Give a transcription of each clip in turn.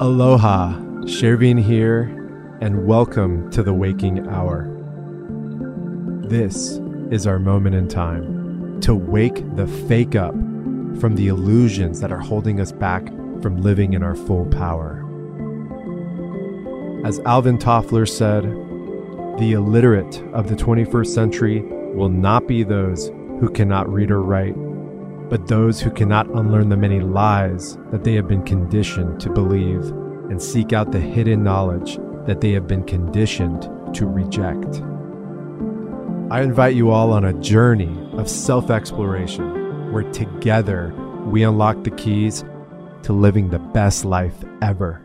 Aloha, Shervin here, and welcome to the waking hour. This is our moment in time to wake the fake up from the illusions that are holding us back from living in our full power. As Alvin Toffler said, the illiterate of the 21st century will not be those who cannot read or write, but those who cannot unlearn the many lies that they have been conditioned to believe and seek out the hidden knowledge that they have been conditioned to reject. I invite you all on a journey of self exploration where together we unlock the keys to living the best life ever.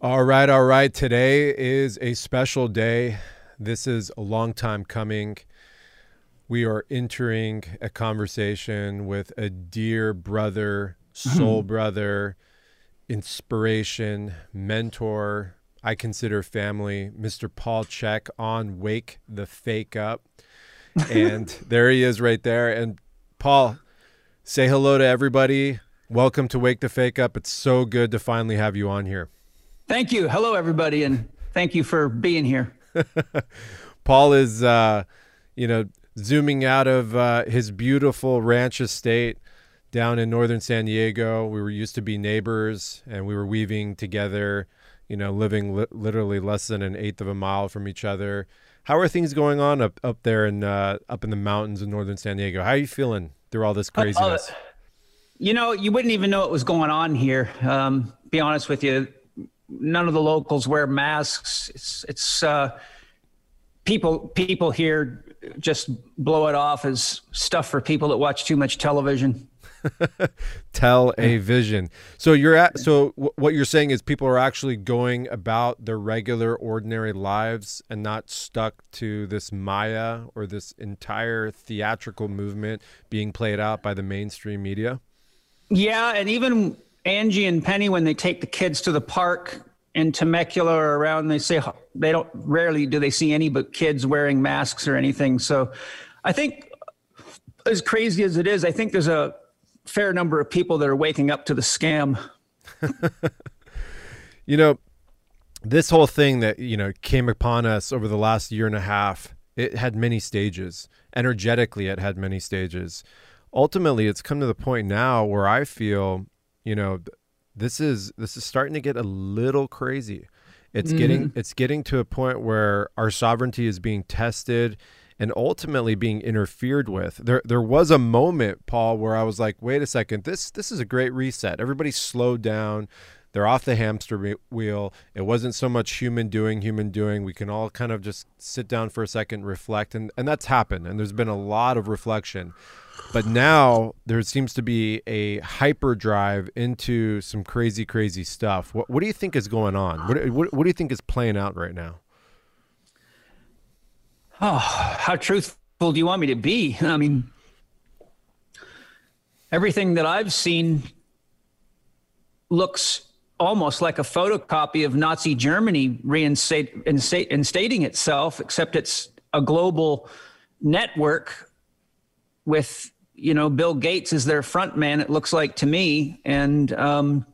All right, all right. Today is a special day. This is a long time coming we are entering a conversation with a dear brother, soul brother, inspiration, mentor. I consider family, Mr. Paul Chek on Wake the Fake Up. And there he is right there. And Paul, say hello to everybody. Welcome to Wake the Fake Up. It's so good to finally have you on here. Thank you. Hello, everybody. And thank you for being here. Paul is, uh, you know, zooming out of uh, his beautiful ranch estate down in northern San Diego. We were used to be neighbors and we were weaving together, you know, living li- literally less than an eighth of a mile from each other. How are things going on up, up there in uh, up in the mountains in northern San Diego? How are you feeling through all this craziness? Uh, you know, you wouldn't even know what was going on here. Um, be honest with you, none of the locals wear masks. It's it's uh, people people here just blow it off as stuff for people that watch too much television. Tell a vision. So you're at. So w- what you're saying is people are actually going about their regular, ordinary lives and not stuck to this Maya or this entire theatrical movement being played out by the mainstream media. Yeah, and even Angie and Penny, when they take the kids to the park, in Temecula or around, they say they don't rarely do they see any but kids wearing masks or anything. So I think as crazy as it is, I think there's a fair number of people that are waking up to the scam. you know, this whole thing that, you know, came upon us over the last year and a half, it had many stages. Energetically, it had many stages. Ultimately, it's come to the point now where I feel, you know, this is this is starting to get a little crazy. It's mm-hmm. getting it's getting to a point where our sovereignty is being tested and ultimately being interfered with. There there was a moment, Paul, where I was like, wait a second, this this is a great reset. Everybody slowed down. They're off the hamster wheel. It wasn't so much human doing, human doing. We can all kind of just sit down for a second, reflect, and, and that's happened. And there's been a lot of reflection. But now there seems to be a hyperdrive into some crazy, crazy stuff. What, what do you think is going on? What, what, what do you think is playing out right now? Oh, how truthful do you want me to be? I mean, everything that I've seen looks almost like a photocopy of Nazi Germany reinstating itself, except it's a global network with you know Bill Gates as their front man. It looks like to me, and um,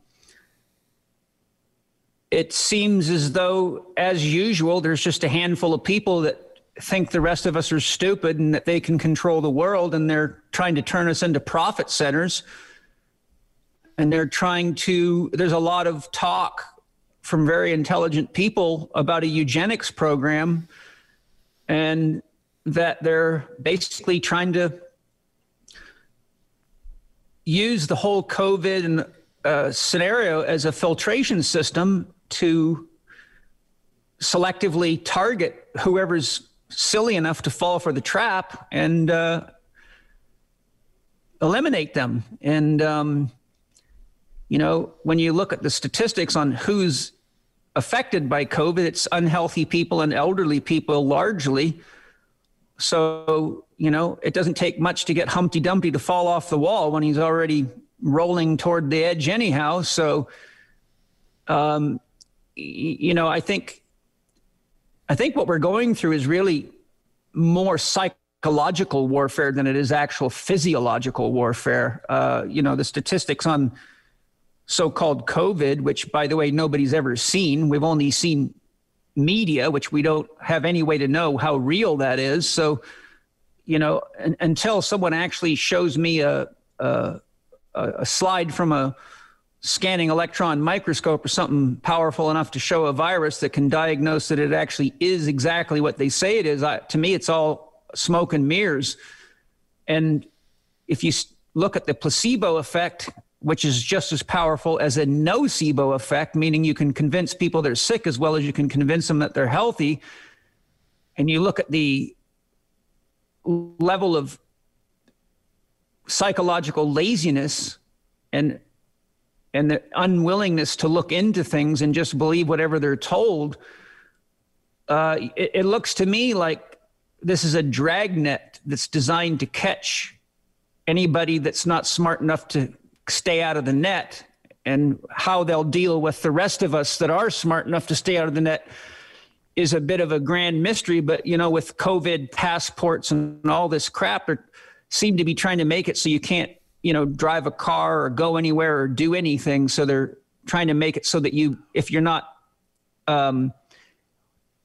it seems as though, as usual, there's just a handful of people that think the rest of us are stupid and that they can control the world, and they're trying to turn us into profit centers. And they're trying to. There's a lot of talk from very intelligent people about a eugenics program, and that they're basically trying to use the whole COVID uh, scenario as a filtration system to selectively target whoever's silly enough to fall for the trap and uh, eliminate them. And, um, you know, when you look at the statistics on who's affected by COVID, it's unhealthy people and elderly people largely. So, you know, it doesn't take much to get Humpty Dumpty to fall off the wall when he's already rolling toward the edge, anyhow. So, um, you know, I think, I think what we're going through is really more psychological warfare than it is actual physiological warfare. Uh, you know, the statistics on so called COVID, which, by the way, nobody's ever seen. We've only seen media, which we don't have any way to know how real that is. So, you know, until someone actually shows me a, a, a slide from a scanning electron microscope or something powerful enough to show a virus that can diagnose that it actually is exactly what they say it is, I, to me, it's all smoke and mirrors. And if you look at the placebo effect, which is just as powerful as a nocebo effect, meaning you can convince people they're sick as well as you can convince them that they're healthy. And you look at the level of psychological laziness and and the unwillingness to look into things and just believe whatever they're told uh, it, it, looks to me like this is a dragnet that's designed to catch anybody that's not smart enough to stay out of the net and how they'll deal with the rest of us that are smart enough to stay out of the net is a bit of a grand mystery. But you know with covid passports and all this crap they seem to be trying to make it so you can't you know drive a car or go anywhere or do anything. So they're trying to make it so that you if you're not um,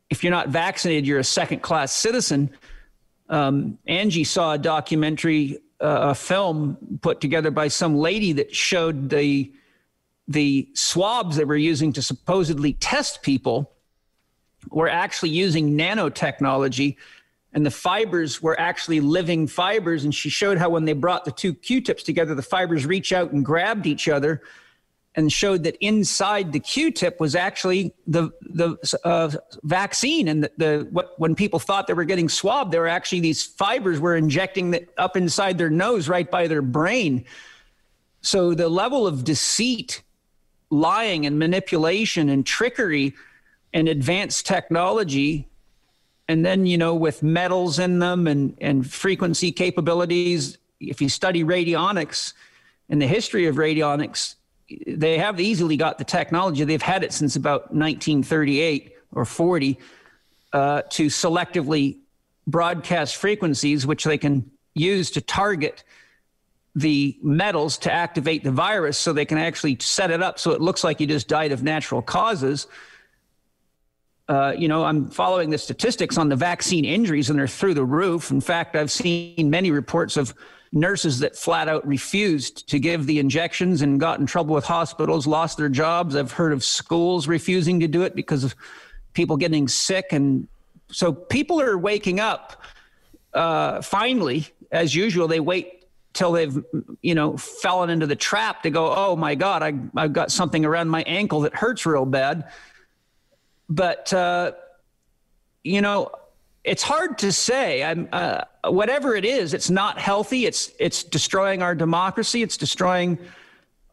if you're not vaccinated you're a second class citizen. Um, angie saw a documentary a film put together by some lady that showed the the swabs they were using to supposedly test people were actually using nanotechnology and the fibers were actually living fibers and she showed how when they brought the two q-tips together the fibers reach out and grabbed each other and showed that inside the Q-tip was actually the the uh, vaccine, and the, the, what when people thought they were getting swabbed, there were actually these fibers were injecting the, up inside their nose, right by their brain. So the level of deceit, lying, and manipulation and trickery, and advanced technology, and then you know with metals in them and and frequency capabilities. If you study radionics and the history of radionics they have easily got the technology. They've had it since about 1938 or 40 uh, to selectively broadcast frequencies, which they can use to target the metals to activate the virus so they can actually set it up so it looks like you just died of natural causes. Uh, you know, I'm following the statistics on the vaccine injuries, and they're through the roof. In fact, I've seen many reports of nurses that flat out refused to give the injections and got in trouble with hospitals, lost their jobs. I've heard of schools refusing to do it because of people getting sick. And so people are waking up uh, finally, as usual, they wait till they've you know fallen into the trap to go oh my god I, i've got something around my ankle that hurts real bad but uh, you know it's hard to say. Uh, whatever it is, it's not healthy. It's it's destroying our democracy. It's destroying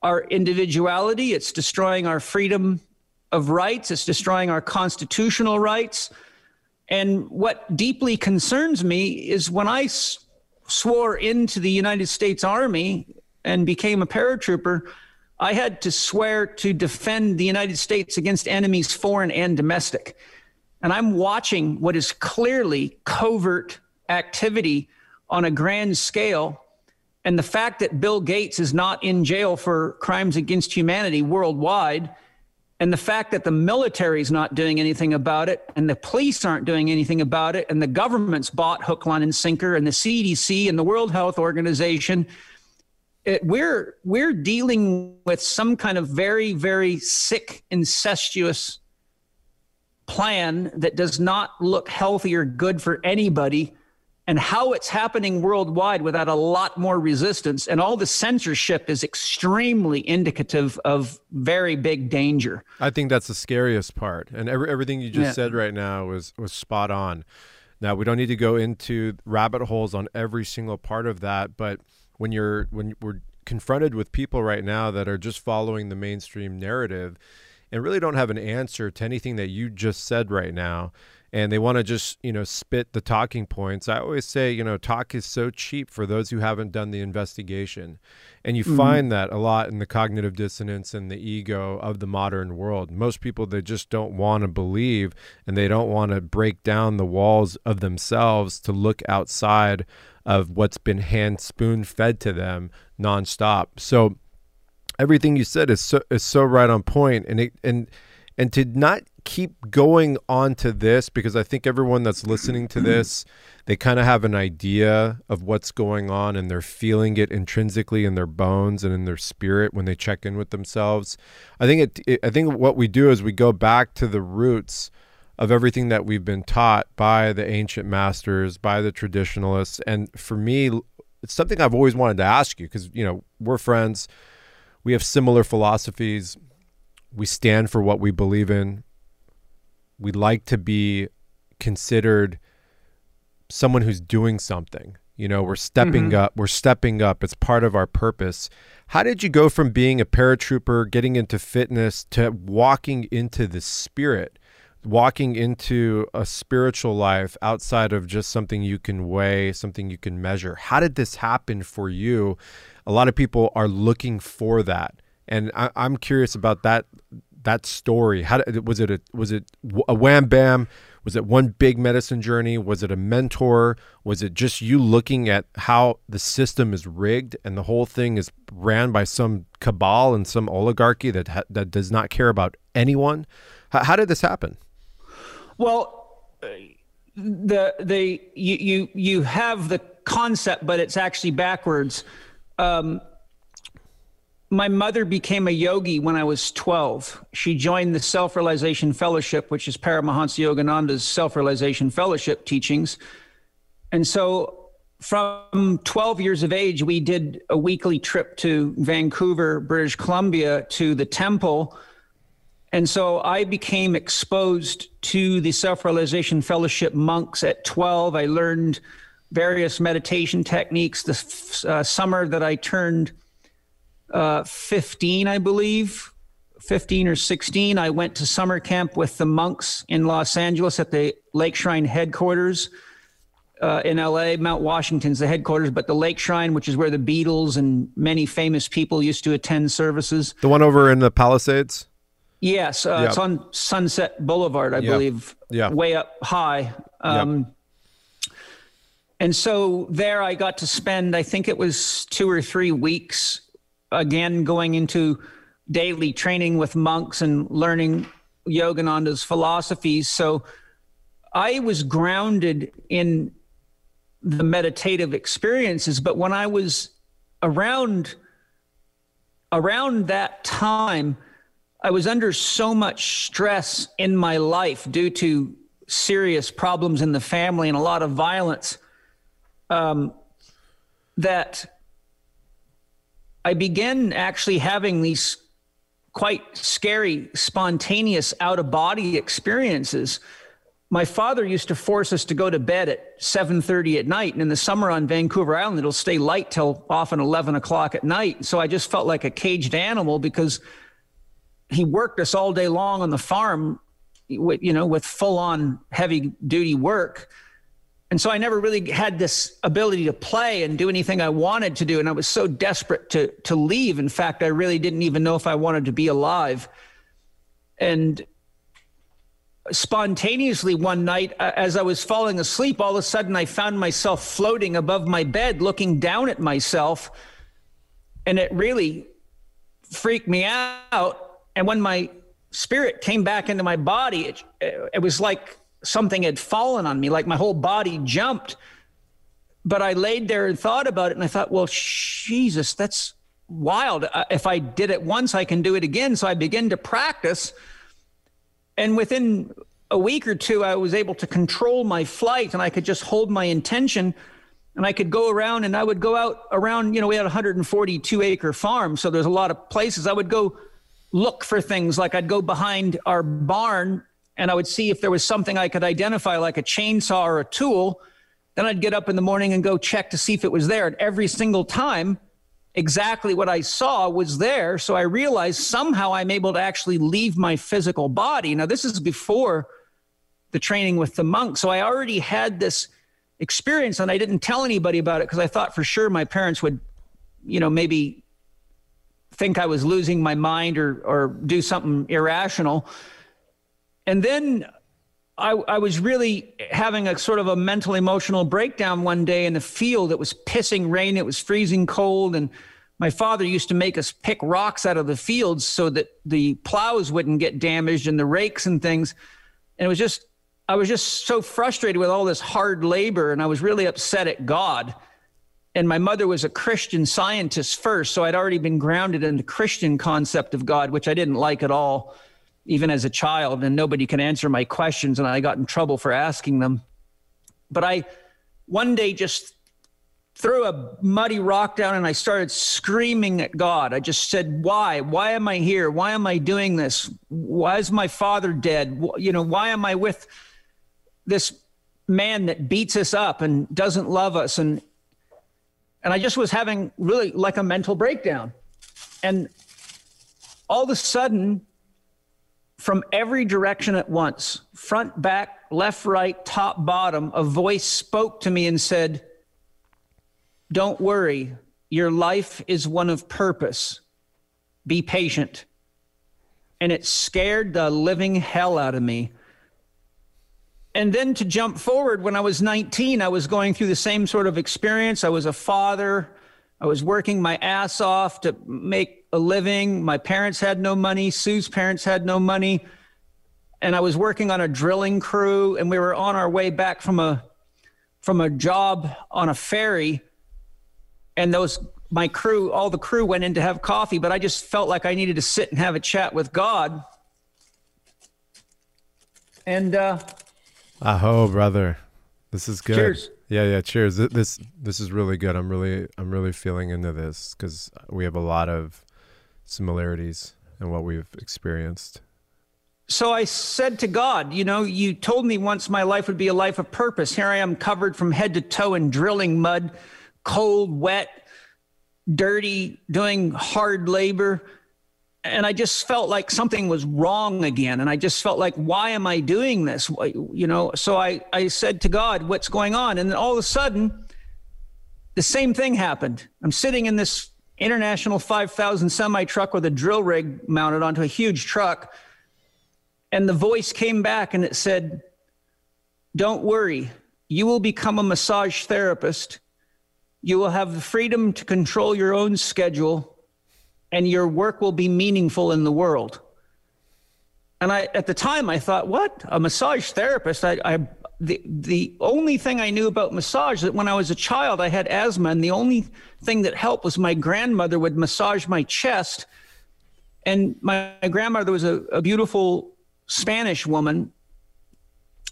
our individuality. It's destroying our freedom of rights. It's destroying our constitutional rights. And what deeply concerns me is when I s- swore into the United States Army and became a paratrooper, I had to swear to defend the United States against enemies, foreign and domestic and I'm watching what is clearly covert activity on a grand scale. And the fact that Bill Gates is not in jail for crimes against humanity worldwide, and the fact that the military is not doing anything about it, and the police aren't doing anything about it, and the government's bought hook, line, and sinker, and the CDC and the World Health Organization, it, we're we're dealing with some kind of very, very sick, incestuous plan that does not look healthy or good for anybody and how it's happening worldwide without a lot more resistance and all the censorship is extremely indicative of very big danger i think that's the scariest part and every, everything you just yeah. said right now was was spot on now we don't need to go into rabbit holes on every single part of that but when you're when we're confronted with people right now that are just following the mainstream narrative and really don't have an answer to anything that you just said right now. And they want to just you know spit the talking points. I always say you know talk is so cheap for those who haven't done the investigation. And you mm-hmm. find that a lot in the cognitive dissonance and the ego of the modern world. Most people they just don't want to believe and they don't want to break down the walls of themselves to look outside of what's been hand spoon fed to them nonstop. So everything you said is so is so right on point, and it and and to not keep going on to this because I think everyone that's listening to this, they kind of have an idea of what's going on and they're feeling it intrinsically in their bones and in their spirit when they check in with themselves. I think it, it I think what we do is we go back to the roots of everything that we've been taught by the ancient masters, by the traditionalists. And for me, it's something I've always wanted to ask you because, you know, we're friends. We have similar philosophies. We stand for what we believe in. We like to be considered someone who's doing something. You know, we're stepping mm-hmm. up. We're stepping up. It's part of our purpose. How did you go from being a paratrooper, getting into fitness, to walking into the spirit? Walking into a spiritual life outside of just something you can weigh, something you can measure. How did this happen for you? A lot of people are looking for that, and I, am curious about that that story. How was it? A, was it a wham bam? Was it one big medicine journey? Was it a mentor? Was it just you looking at how the system is rigged and the whole thing is ran by some cabal and some oligarchy that ha- that does not care about anyone? How, how did this happen? Well, the the you you you have the concept, but it's actually backwards. Um, my mother became a yogi when I was 12. She joined the Self Realization Fellowship, which is Paramahansa Yogananda's Self Realization Fellowship teachings. And so from 12 years of age, we did a weekly trip to Vancouver, British Columbia to the temple and so I became exposed to the Self Realization Fellowship monks at 12. I learned various meditation techniques. The uh, summer that I turned uh, 15, I believe, 15 or 16, I went to summer camp with the monks in Los Angeles at the Lake Shrine headquarters. Uh, in LA, Mount Washington's the headquarters, but the Lake Shrine, which is where the Beatles and many famous people used to attend services. The one over in the Palisades? Yes, uh, it's on Sunset Boulevard, I believe. Yeah, way up high. Um, yep. And so there, I got to spend. I think it was two or three weeks. Again, going into daily training with monks and learning Yogananda's philosophies. So I was grounded in the meditative experiences. But when I was around around that time I was under so much stress in my life due to serious problems in the family and a lot of violence um, that I began actually having these quite scary, spontaneous out of body experiences. My father used to force us to go to bed at 7:30 at night, and in the summer on Vancouver Island, it'll stay light till often 11 o'clock at night. So I just felt like a caged animal because he worked us all day long on the farm with you know with full on heavy duty work. And so i never really had this ability to play and do anything i wanted to do and i was so desperate to to leave. In fact i really didn't even know if i wanted to be alive. And spontaneously one night as i was falling asleep all of a sudden i found myself floating above my bed looking down at myself and it really freaked me out and when my spirit came back into my body, it, it was like something had fallen on me, like my whole body jumped. But I laid there and thought about it, and I thought, well, Jesus, that's wild. Uh, if I did it once, I can do it again. So I began to practice. And within a week or two, I was able to control my flight and I could just hold my intention and I could go around and I would go out around, you know, we had a 142 acre farm. So there's a lot of places I would go look for things like I'd go behind our barn and I would see if there was something I could identify, like a chainsaw or a tool. Then I'd get up in the morning and go check to see if it was there. And every single time, exactly what I saw was there. So I realized somehow I'm able to actually leave my physical body. Now, this is before the training with the monk. So I already had this experience and I didn't tell anybody about it because I thought for sure my parents would, you know, maybe think I was losing my mind or or do something irrational. And then I, I, was really having a sort of a mental emotional breakdown one day in the field. It was pissing rain. It was freezing cold. And my father used to make us pick rocks out of the fields so that the plows wouldn't get damaged and the rakes and things. And it was just, I was just so frustrated with all this hard labor and I was really upset at God. And my mother was a Christian scientist first, so I'd already been grounded in the Christian concept of God, which I didn't like at all, even as a child. And nobody can answer my questions, and I got in trouble for asking them. But I one day just threw a muddy rock down and I started screaming at God. I just said, Why? Why am I here? Why am I doing this? Why is my father dead? You know, why am I with this man that beats us up and doesn't love us? And and I just was having really like a mental breakdown. And all of a sudden, from every direction at once, front, back, left, right, top, bottom, a voice spoke to me and said, don't worry. Your life is one of purpose. Be patient. And it scared the living hell out of me. And then to jump forward, when I was 19, I was going through the same sort of experience. I was a father. I was working my ass off to make a living. My parents had no money. Sue's parents had no money. And I was working on a drilling crew, and we were on our way back from a from a job on a ferry and those my crew, all the crew went in to have coffee, but I just felt like I needed to sit and have a chat with God. And uh Aho, brother. This is good. Cheers. Yeah, yeah, cheers. This this is really good. I'm really I'm really feeling into this cuz we have a lot of similarities in what we've experienced. So I said to God, you know, you told me once my life would be a life of purpose. Here I am covered from head to toe in drilling mud cold, wet, dirty, doing hard labor. And I just felt like something was wrong again. And I just felt like, why am I doing this? You know, so I, I said to God, what's going on? And then all of a sudden, the same thing happened. I'm sitting in this international 5,000 semi truck with a drill rig mounted onto a huge truck. And the voice came back and it said, Don't worry, you will become a massage therapist you will have the freedom to control your own schedule, and your work will be meaningful in the world. And I, at the time, I thought, what? A massage therapist? I, I, the, the only thing I knew about massage that when I was a child, I had asthma, and the only thing that helped was my grandmother would massage my chest. And my, my grandmother was a, a beautiful Spanish woman,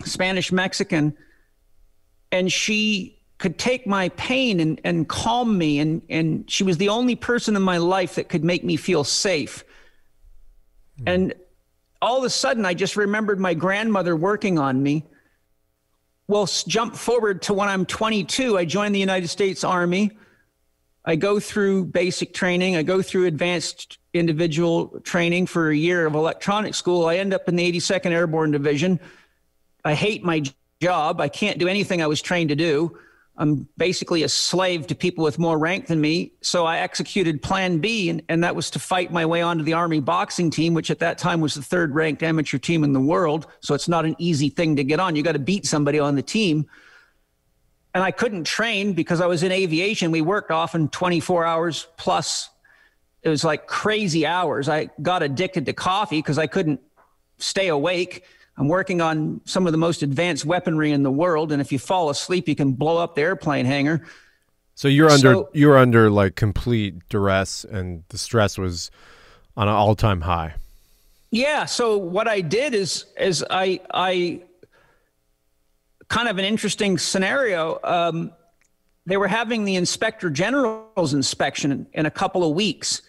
Spanish Mexican, and she could take my pain and, and calm me. And, and she was the only person in my life that could make me feel safe. Mm. And all of a sudden, I just remembered my grandmother working on me. Well, jump forward to when I'm 22, I join the United States Army. I go through basic training, I go through advanced individual training for a year of electronic school. I end up in the 82nd Airborne Division. I hate my job. I can't do anything I was trained to do. I'm basically a slave to people with more rank than me. So I executed plan B, and, and that was to fight my way onto the Army boxing team, which at that time was the third ranked amateur team in the world. So it's not an easy thing to get on. You got to beat somebody on the team. And I couldn't train because I was in aviation. We worked often 24 hours plus. It was like crazy hours. I got addicted to coffee because I couldn't stay awake. I'm working on some of the most advanced weaponry in the world, and if you fall asleep, you can blow up the airplane hangar. So you're under so, you're under like complete duress, and the stress was on an all time high. Yeah. So what I did is is I I kind of an interesting scenario. Um, they were having the inspector general's inspection in, in a couple of weeks.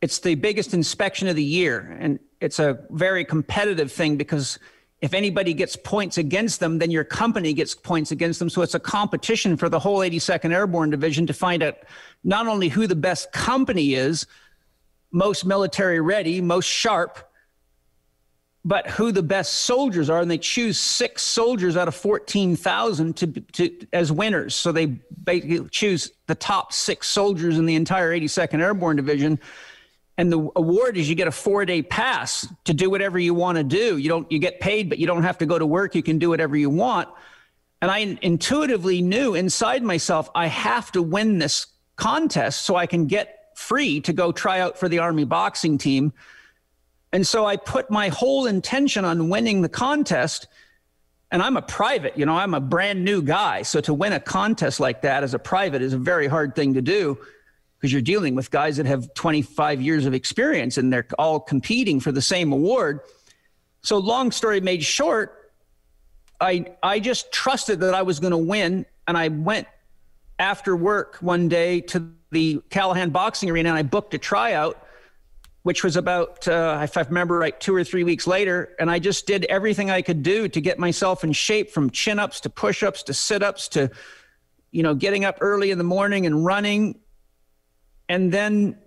It's the biggest inspection of the year, and it's a very competitive thing because if anybody gets points against them, then your company gets points against them. So it's a competition for the whole 82nd Airborne Division to find out not only who the best company is, most military ready, most sharp, but who the best soldiers are. And they choose six soldiers out of 14,000 to, to, as winners. So they basically choose the top six soldiers in the entire 82nd Airborne Division and the award is you get a four day pass to do whatever you want to do you don't you get paid but you don't have to go to work you can do whatever you want and i intuitively knew inside myself i have to win this contest so i can get free to go try out for the Army boxing team. And so I put my whole intention on winning the contest. And I'm a private, you know, I'm a brand new guy. So to win a contest like that as a private is a very hard thing to do because you're dealing with guys that have 25 years of experience and they're all competing for the same award. So long story made short, I I just trusted that I was going to win and I went after work one day to the Callahan boxing arena and I booked a tryout which was about uh, if I remember right 2 or 3 weeks later and I just did everything I could do to get myself in shape from chin-ups to push-ups to sit-ups to you know getting up early in the morning and running and then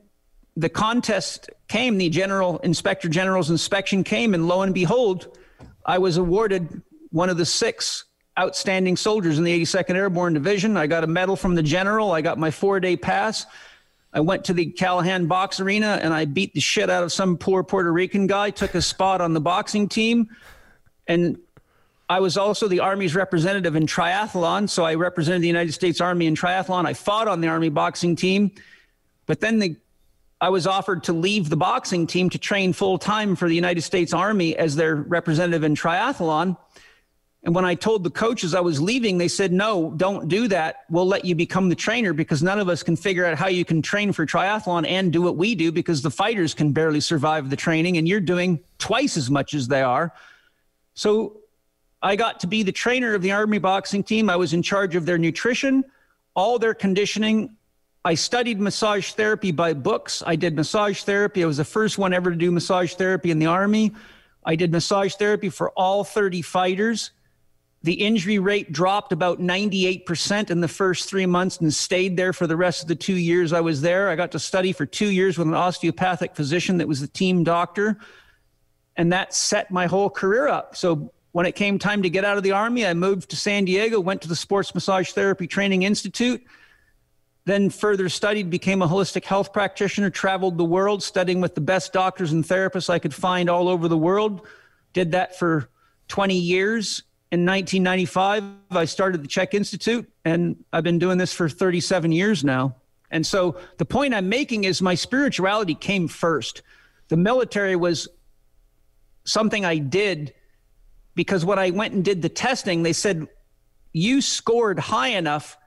the contest came, the general inspector general's inspection came, and lo and behold, I was awarded one of the six outstanding soldiers in the 82nd Airborne Division. I got a medal from the general. I got my four day pass. I went to the Callahan box arena and I beat the shit out of some poor Puerto Rican guy, took a spot on the boxing team. And I was also the Army's representative in triathlon. So I represented the United States Army in triathlon. I fought on the Army boxing team. But then the, I was offered to leave the boxing team to train full time for the United States Army as their representative in triathlon. And when I told the coaches I was leaving, they said, no, don't do that. We'll let you become the trainer because none of us can figure out how you can train for triathlon and do what we do because the fighters can barely survive the training and you're doing twice as much as they are. So I got to be the trainer of the Army boxing team. I was in charge of their nutrition, all their conditioning, I studied massage therapy by books. I did massage therapy. I was the first one ever to do massage therapy in the Army. I did massage therapy for all 30 fighters. The injury rate dropped about 98% in the first three months and stayed there for the rest of the two years I was there. I got to study for two years with an osteopathic physician that was the team doctor. And that set my whole career up. So when it came time to get out of the Army, I moved to San Diego, went to the Sports Massage Therapy Training Institute then further studied, became a holistic health practitioner, traveled the world studying with the best doctors and therapists I could find all over the world. Did that for 20 years. In 1995, I started the CHEK Institute, and I've been doing this for 37 years now. And so the point I'm making is my spirituality came first. The military was something I did because when I went and did the testing, they said, You scored high enough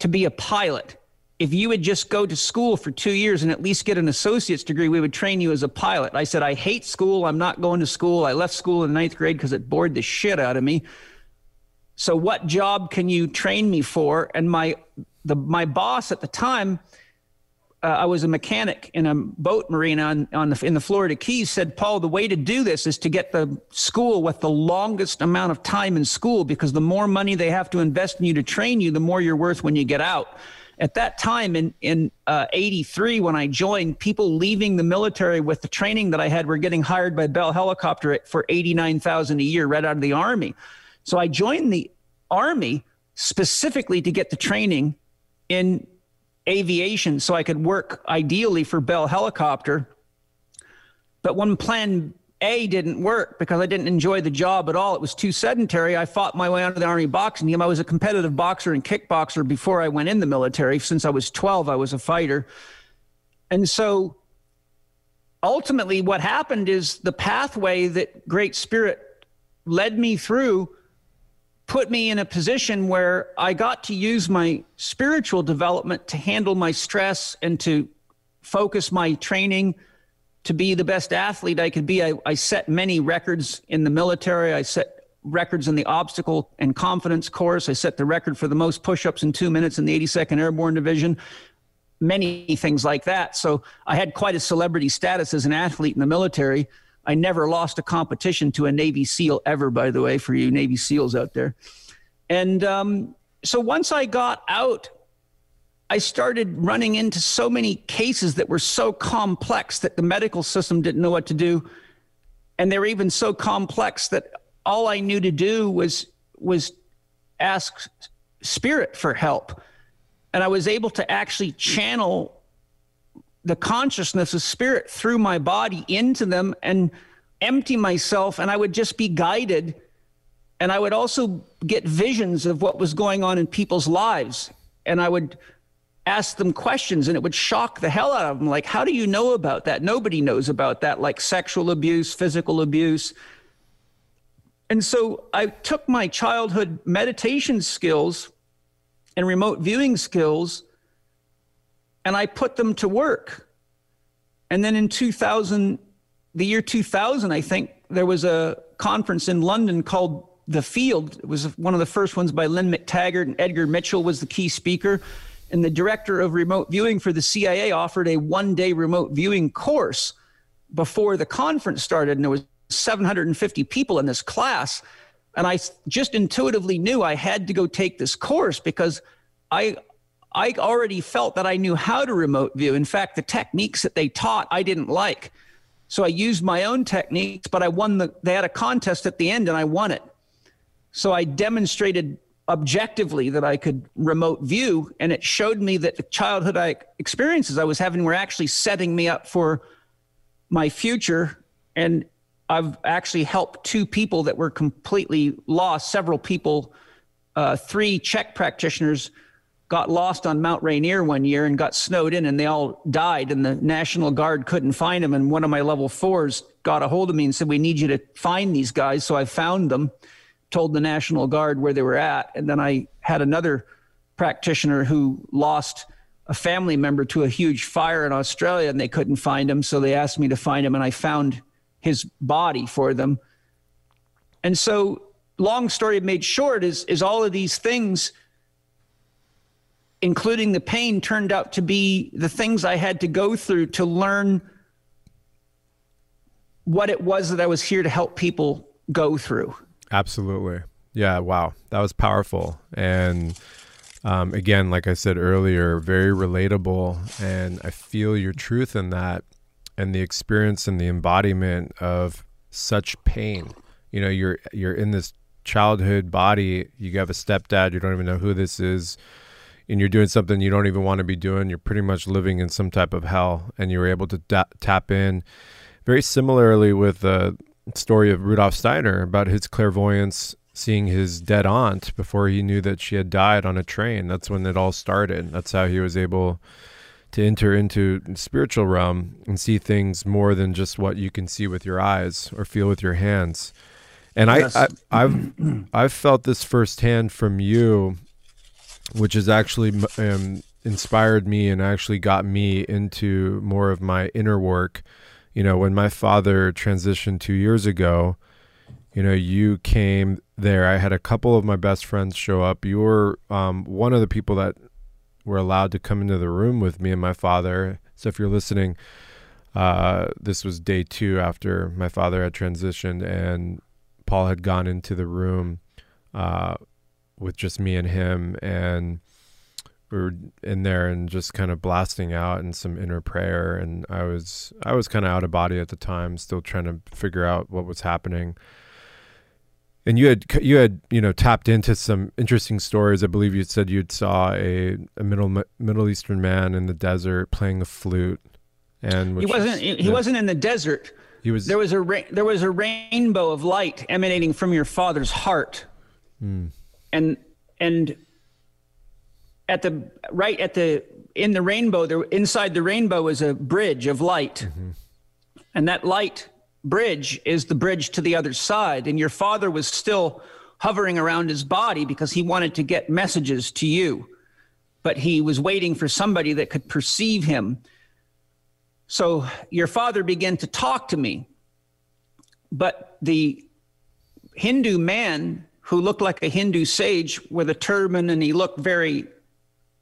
to be a pilot if you would just go to school for two years and at least get an associate's degree, we would train you as a pilot. I said, I hate school. I'm not going to school. I left school in ninth grade because it bored the shit out of me. So, what job can you train me for? And my the my boss at the time, uh, I was a mechanic in a boat marina on, on the, in the Florida Keys. Said, Paul, the way to do this is to get the school with the longest amount of time in school because the more money they have to invest in you to train you, the more you're worth when you get out at that time in in uh, 83 when i joined people leaving the military with the training that i had were getting hired by bell helicopter for 89000 a year right out of the army. So i joined the army specifically to get the training in aviation so i could work ideally for bell helicopter. But when plan a didn't work because I didn't enjoy the job at all. It was too sedentary. I fought my way onto the Army boxing team. I was a competitive boxer and kickboxer before I went in the military. Since I was 12, I was a fighter. And so ultimately, what happened is the pathway that Great Spirit led me through put me in a position where I got to use my spiritual development to handle my stress and to focus my training to be the best athlete I could be. I, I set many records in the military. I set records in the obstacle and confidence course. I set the record for the most push ups in two minutes in the 82nd Airborne Division, many things like that. So I had quite a celebrity status as an athlete in the military. I never lost a competition to a Navy SEAL ever, by the way, for you Navy SEALs out there. And um, so once I got out I started running into so many cases that were so complex that the medical system didn't know what to do. And they were even so complex that all I knew to do was was ask spirit for help. And I was able to actually channel the consciousness of spirit through my body into them and empty myself and I would just be guided and I would also get visions of what was going on in people's lives and I would ask them questions and it would shock the hell out of them. Like, how do you know about that? Nobody knows about that, like sexual abuse, physical abuse. And so I took my childhood meditation skills and remote viewing skills and I put them to work. And then in 2000, the year 2000, I think there was a conference in London called The Field. It was one of the first ones by Lynne McTaggart, and Edgar Mitchell was the key speaker. And the director of remote viewing for the CIA offered a one day remote viewing course before the conference started. And there was 750 people in this class. And I just intuitively knew I had to go take this course because I I already felt that I knew how to remote view. In fact, the techniques that they taught I didn't like. So I used my own techniques, but I won the they had a contest at the end and I won it. So I demonstrated objectively that I could remote view and it showed me that the childhood I, experiences I was having were actually setting me up for my future and I've actually helped two people that were completely lost, several people, uh, three CHEK practitioners got lost on Mount Rainier one year and got snowed in and they all died and the National Guard couldn't find them. And one of my level fours got a hold of me and said, We need you to find these guys. So I found them, told the National Guard where they were at. And then I had another practitioner who lost a family member to a huge fire in Australia and they couldn't find him. So they asked me to find him and I found his body for them. And so, long story made short, is, is all of these things including the pain, turned out to be the things I had to go through to learn what it was that I was here to help people go through. Absolutely. Yeah. Wow. That was powerful. And um, again, like I said earlier, very relatable. And I feel your truth in that and the experience and the embodiment of such pain. You know, you're you're in this childhood body. You have a stepdad. You don't even know who this is and you're doing something you don't even want to be doing, you're pretty much living in some type of hell, and you're able to da- tap in. Very similarly with the story of Rudolf Steiner about his clairvoyance seeing his dead aunt before he knew that she had died on a train. That's when it all started. That's how he was able to enter into spiritual realm and see things more than just what you can see with your eyes or feel with your hands. And yes. I, I, I've I've felt this firsthand from you which has actually um, inspired me and actually got me into more of my inner work. You know, when my father transitioned two years ago, you know, you came there. I had a couple of my best friends show up. You were um, one of the people that were allowed to come into the room with me and my father. So if you're listening, uh, this was day two after my father had transitioned, and Paul had gone into the room. Uh, with just me and him and we were in there and just kind of blasting out in some inner prayer. And I was I was kind of out of body at the time still trying to figure out what was happening. And you had you had you know tapped into some interesting stories. I believe you said you'd saw a, a middle middle eastern man in the desert playing the flute and he wasn't he yeah. wasn't in the desert. He was there was a ra- there was a rainbow of light emanating from your father's heart. Mm and and at the right at the in the rainbow there inside the rainbow is a bridge of light. Mm-hmm. and that light bridge is the bridge to the other side. And your father was still hovering around his body because he wanted to get messages to you. But he was waiting for somebody that could perceive him. So your father began to talk to me. But the hindu man who looked like a Hindu sage with a turban, and he looked very,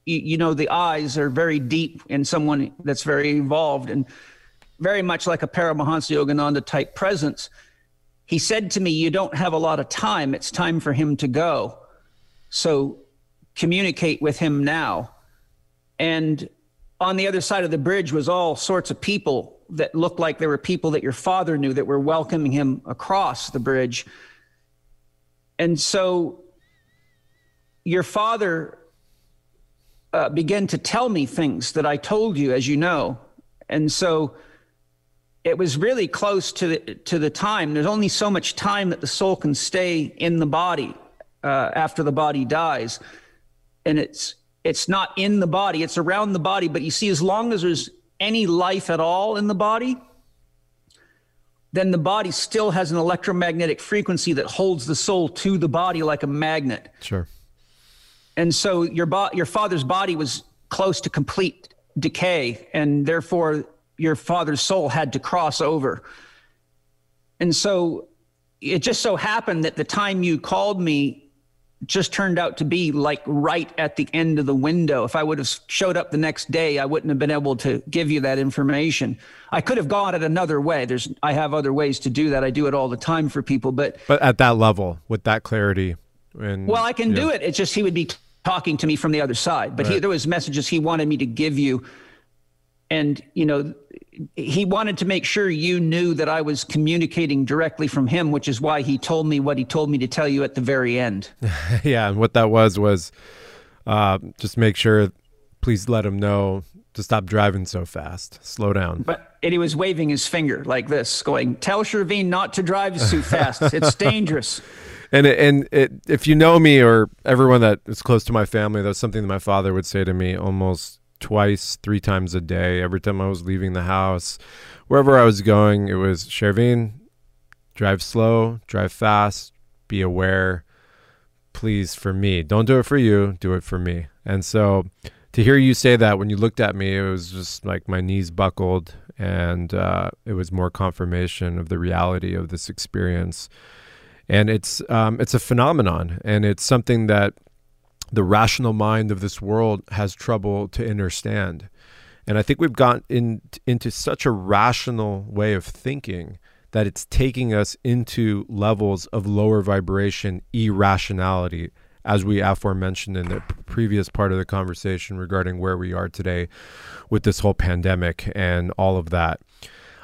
you know, the eyes are very deep in someone that's very evolved and very much like a Paramahansa Yogananda type presence. He said to me, You don't have a lot of time. It's time for him to go. So communicate with him now. And on the other side of the bridge was all sorts of people that looked like there were people that your father knew that were welcoming him across the bridge and so your father uh, began to tell me things that I told you, as you know. And so it was really close to the, to the time. There's only so much time that the soul can stay in the body uh, after the body dies. And it's it's not in the body, it's around the body. But you see, as long as there's any life at all in the body, then the body still has an electromagnetic frequency that holds the soul to the body like a magnet. Sure. And so your bo- your father's body was close to complete decay, and therefore your father's soul had to cross over. And so it just so happened that the time you called me just turned out to be like right at the end of the window. If I would have showed up the next day, I wouldn't have been able to give you that information. I could have gone it another way. There's I have other ways to do that. I do it all the time for people, but but at that level with that clarity and Well, I can yeah. do it. It's just he would be talking to me from the other side. But right. he, there was messages he wanted me to give you and you know he wanted to make sure you knew that I was communicating directly from him, which is why he told me what he told me to tell you at the very end. yeah, and what that was was uh, just make sure, please let him know to stop driving so fast, slow down. But and he was waving his finger like this, going, "Tell Shervin not to drive so fast. it's dangerous." And and it, if you know me or everyone that is close to my family, that's something that my father would say to me almost twice, three times a day. Every time I was leaving the house, wherever I was going, it was Shervin, drive slow, drive fast, be aware. Please, for me, don't do it for you, do it for me. And so to hear you say that when you looked at me, it was just like my knees buckled, and uh, it was more confirmation of the reality of this experience. And it's um, it's a phenomenon, and it's something that the rational mind of this world has trouble to understand. And I think we've gotten in, into such a rational way of thinking that it's taking us into levels of lower vibration irrationality, as we aforementioned in the previous part of the conversation regarding where we are today with this whole pandemic and all of that.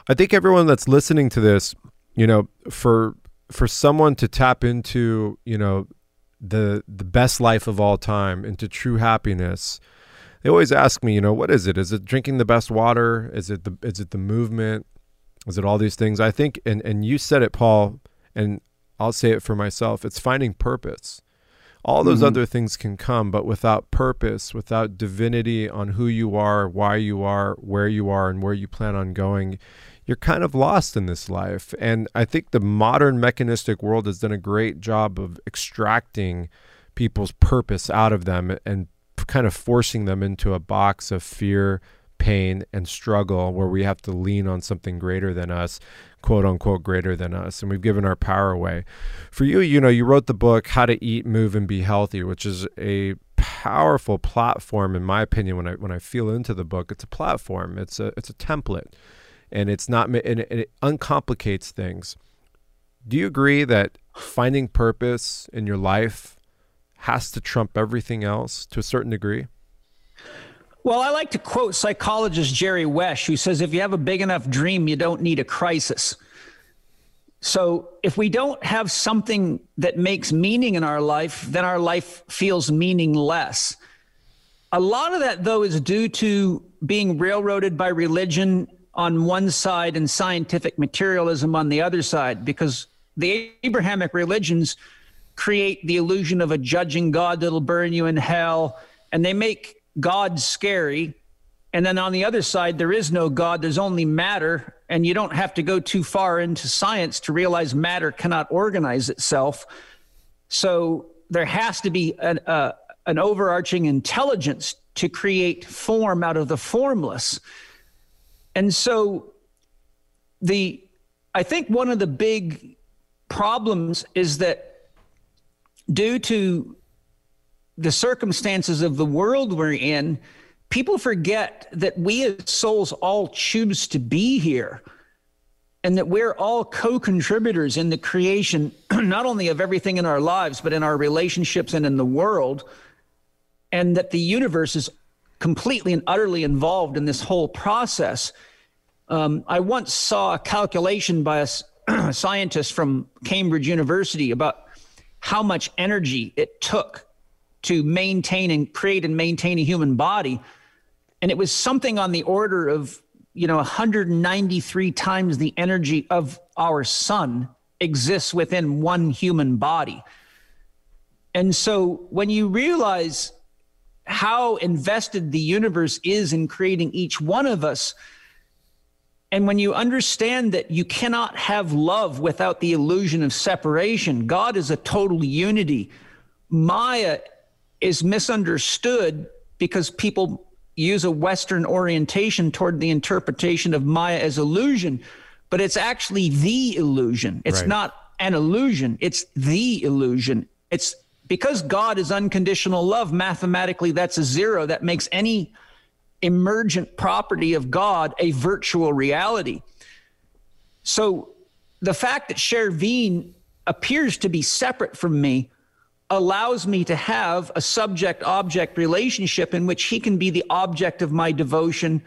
I think everyone that's listening to this, you know, for for someone to tap into, you know, the the best life of all time into true happiness they always ask me you know what is it? Is it drinking the best water? Is it the is it the movement? Is it all these things? I think and and you said it paul and i'll say it for myself it's finding purpose. All those mm-hmm. other things can come but without purpose without divinity on who you are why you are where you are and where you plan on going you're kind of lost in this life. And I think the modern mechanistic world has done a great job of extracting people's purpose out of them and kind of forcing them into a box of fear, pain, and struggle where we have to lean on something greater than us, quote unquote, greater than us. And we've given our power away. For you, you know, you wrote the book, How to Eat, Move, and Be Healthy, which is a powerful platform in my opinion when I when I feel into the book it's a platform it's a it's a template and it's not and it, uncomplicates things. Do you agree that finding purpose in your life has to trump everything else to a certain degree? Well, I like to quote psychologist Jerry Wesh, who says if you have a big enough dream, you don't need a crisis. So, if we don't have something that makes meaning in our life, then our life feels meaningless. A lot of that, though, is due to being railroaded by religion on one side and scientific materialism on the other side, because the Abrahamic religions create the illusion of a judging God that'll burn you in hell, and they make God scary. And then on the other side, there is no God, there's only matter, and you don't have to go too far into science to realize matter cannot organize itself. So there has to be an, uh, an overarching intelligence to create form out of the formless. And so the I think one of the big problems is that due to the circumstances of the world we're in, people forget that we as souls all choose to be here and that we're all co-contributors in the creation not only of everything in our lives but in our relationships and in the world and that the universe is completely and utterly involved in this whole process. Um, I once saw a calculation by a scientist from Cambridge University about how much energy it took to maintain and create and maintain a human body. And it was something on the order of, you know, 193 times the energy of our sun exists within one human body. And so when you realize how invested the universe is in creating each one of us. And when you understand that you cannot have love without the illusion of separation, God is a total unity. Maya is misunderstood because people use a Western orientation toward the interpretation of Maya as illusion, but it's actually the illusion. It's right. not an illusion, it's the illusion. It's because God is unconditional love, mathematically, that's a zero. That makes any emergent property of God a virtual reality. So the fact that Shervin appears to be separate from me allows me to have a subject object relationship in which he can be the object of my devotion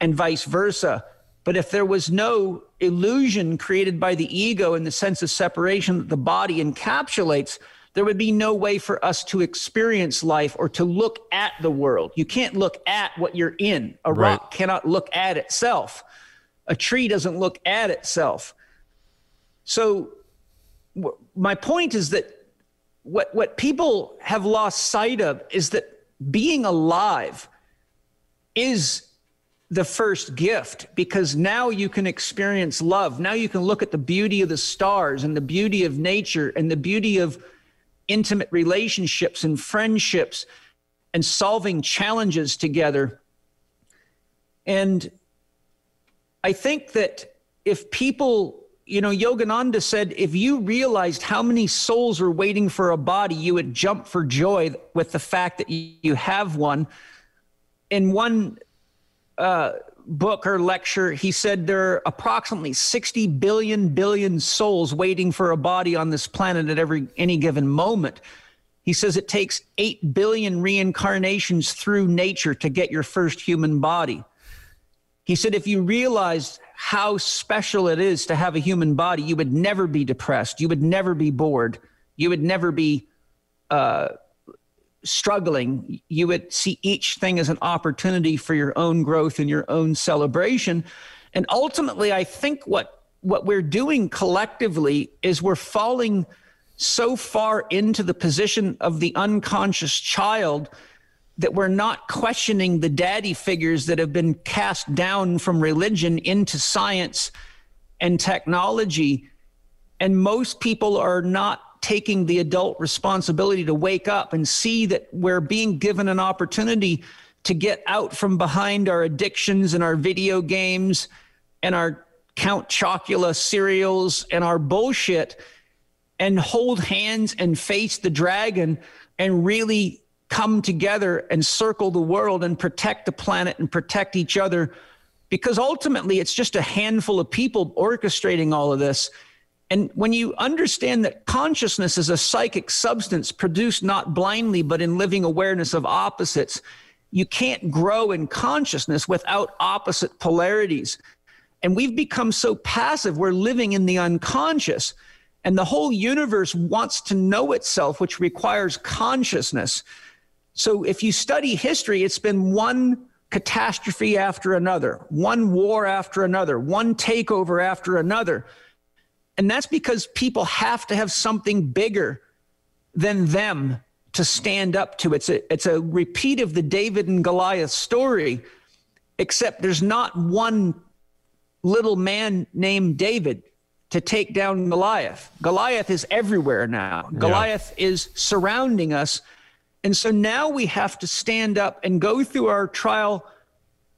and vice versa. But if there was no illusion created by the ego in the sense of separation that the body encapsulates, there would be no way for us to experience life or to look at the world. You can't look at what you're in. A right. rock cannot look at itself. A tree doesn't look at itself. So, w- my point is that what what people have lost sight of is that being alive is the first gift because now you can experience love. Now you can look at the beauty of the stars and the beauty of nature and the beauty of intimate relationships and friendships and solving challenges together. And I think that if people you know, Yogananda said if you realized how many souls are waiting for a body, you would jump for joy with the fact that you have one. In one uh, book or lecture, he said there are approximately 60 billion billion souls waiting for a body on this planet at every any given moment. He says it takes 8 billion reincarnations through nature to get your first human body. He said if you realized how special it is to have a human body, you would never be depressed. You would never be bored. You would never be uh, struggling. You would see each thing as an opportunity for your own growth and your own celebration. And ultimately, I think what what we're doing collectively is we're falling so far into the position of the unconscious child that we're not questioning the daddy figures that have been cast down from religion into science and technology. And most people are not taking the adult responsibility to wake up and see that we're being given an opportunity to get out from behind our addictions and our video games and our Count Chocula cereals and our bullshit and hold hands and face the dragon and really come together and circle the world and protect the planet and protect each other because ultimately it's just a handful of people orchestrating all of this. And when you understand that consciousness is a psychic substance produced not blindly, but in living awareness of opposites, you can't grow in consciousness without opposite polarities. And we've become so passive, we're living in the unconscious. And the whole universe wants to know itself, which requires consciousness. So if you study history, it's been one catastrophe after another, one war after another, one takeover after another. And that's because people have to have something bigger than them to stand up to. It's a, it's a repeat of the David and Goliath story, except there's not one little man named David to take down Goliath. Goliath is everywhere now. Yeah. Goliath is surrounding us and so now we have to stand up and go through our trial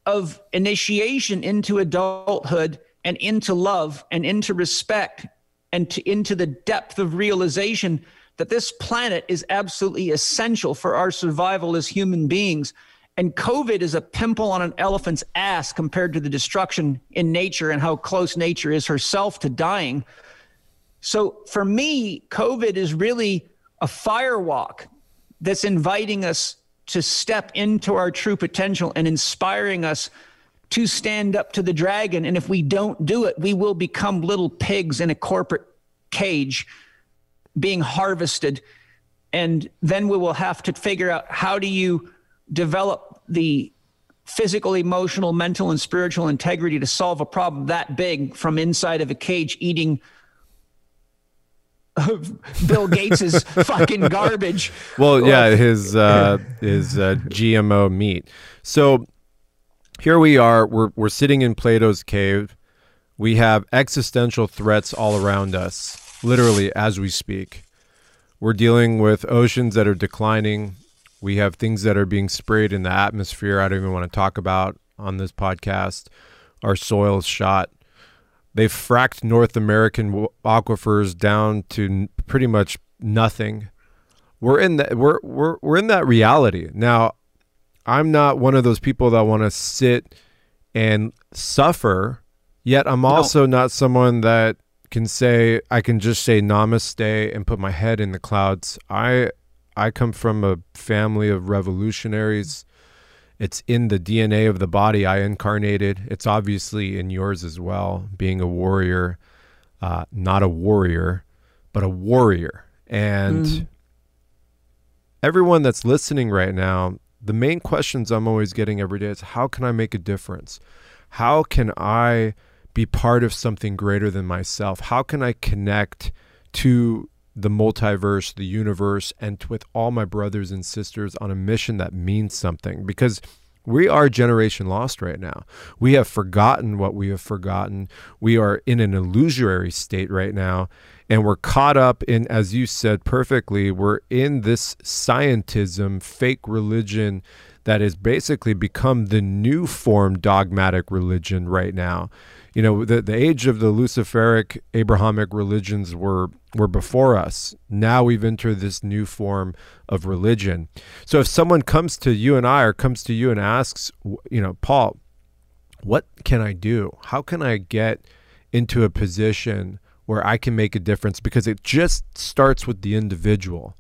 of initiation into adulthood and into love and into respect and to, into the depth of realization that this planet is absolutely essential for our survival as human beings. And COVID is a pimple on an elephant's ass compared to the destruction in nature and how close nature is herself to dying. So for me, COVID is really a firewalk that's inviting us to step into our true potential and inspiring us to stand up to the dragon. And if we don't do it, we will become little pigs in a corporate cage being harvested. And then we will have to figure out how do you develop the physical, emotional, mental, and spiritual integrity to solve a problem that big from inside of a cage eating Bill Gates's fucking garbage. Well, yeah, his uh, his uh, GMO meat. So here we are. We're we're sitting in Plato's cave. We have existential threats all around us, literally as we speak. We're dealing with oceans that are declining. We have things that are being sprayed in the atmosphere. I don't even want to talk about on this podcast. Our soil is shot. They've fracked North American aquifers down to pretty much nothing. We're in that we're we're we're in that reality. Now, I'm not one of those people that want to sit and suffer, yet I'm also no. not someone that can say I can just say namaste and put my head in the clouds. I I come from a family of revolutionaries. It's in the DNA of the body I incarnated. It's obviously in yours as well, being a warrior, uh, not a warrior, but a warrior. And mm. everyone that's listening right now, the main questions I'm always getting every day is how can I make a difference? How can I be part of something greater than myself? How can I connect to the multiverse, the universe, and with all my brothers and sisters on a mission that means something? Because we are generation lost right now. We have forgotten what we have forgotten. We are in an illusory state right now. And we're caught up in, as you said perfectly, we're in this scientism, fake religion that has basically become the new form dogmatic religion right now you know the the age of the luciferic abrahamic religions were were before us. Now we've entered this new form of religion. So if someone comes to you and I or comes to you and asks you know Paul what can I do? How can I get into a position where I can make a difference? Because it just starts with the individual.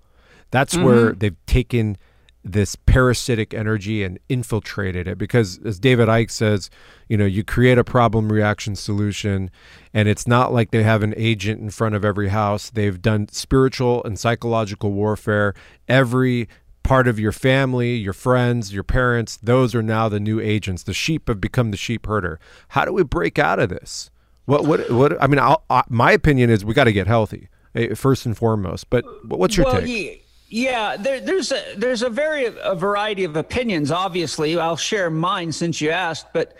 That's mm-hmm. where they've taken this parasitic energy and infiltrated it. Because as David Icke says you know you create a problem reaction solution and it's not like they have an agent in front of every house. They've done spiritual and psychological warfare. Every part of your family your friends your parents those are now the new agents. The sheep have become the sheep herder. How do we break out of this? What what what i mean I, my opinion is we got to get healthy eh, first and foremost but what's your well, take? yeah yeah, there, there's a there's a very a variety of opinions. Obviously, I'll share mine since you asked. But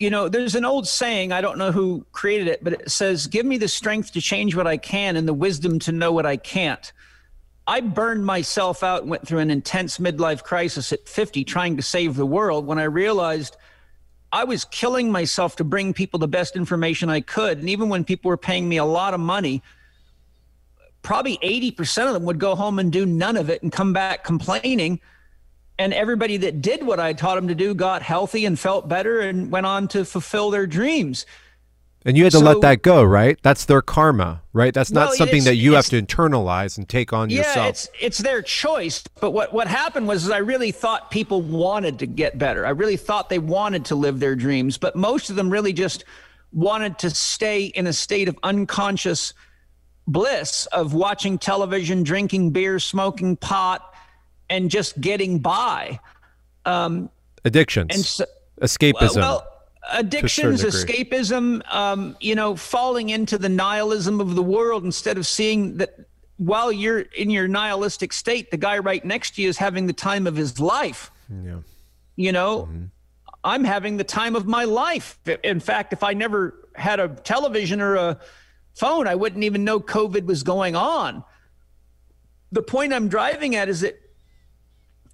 you know, there's an old saying. I don't know who created it, but it says, "Give me the strength to change what I can and the wisdom to know what I can't." I burned myself out and went through an intense midlife crisis at 50 trying to save the world when I realized I was killing myself to bring people the best information I could. And even when people were paying me a lot of money, probably 80% of them would go home and do none of it and come back complaining. And everybody that did what I taught them to do got healthy and felt better and went on to fulfill their dreams. And you had to so, let that go, right? That's their karma, right? That's not well, something that you have to internalize and take on yeah, yourself. Yeah, it's it's their choice. But what what happened was I really thought people wanted to get better. I really thought they wanted to live their dreams, but most of them really just wanted to stay in a state of unconscious bliss of watching television, drinking beer, smoking pot, and just getting by. Um, Addictions, and so, escapism. Well, addictions, escapism. Um, you know, falling into the nihilism of the world instead of seeing that while you're in your nihilistic state, the guy right next to you is having the time of his life. Yeah. You know, mm-hmm. I'm having the time of my life. In fact, if I never had a television or a phone, I wouldn't even know COVID was going on. The point I'm driving at is that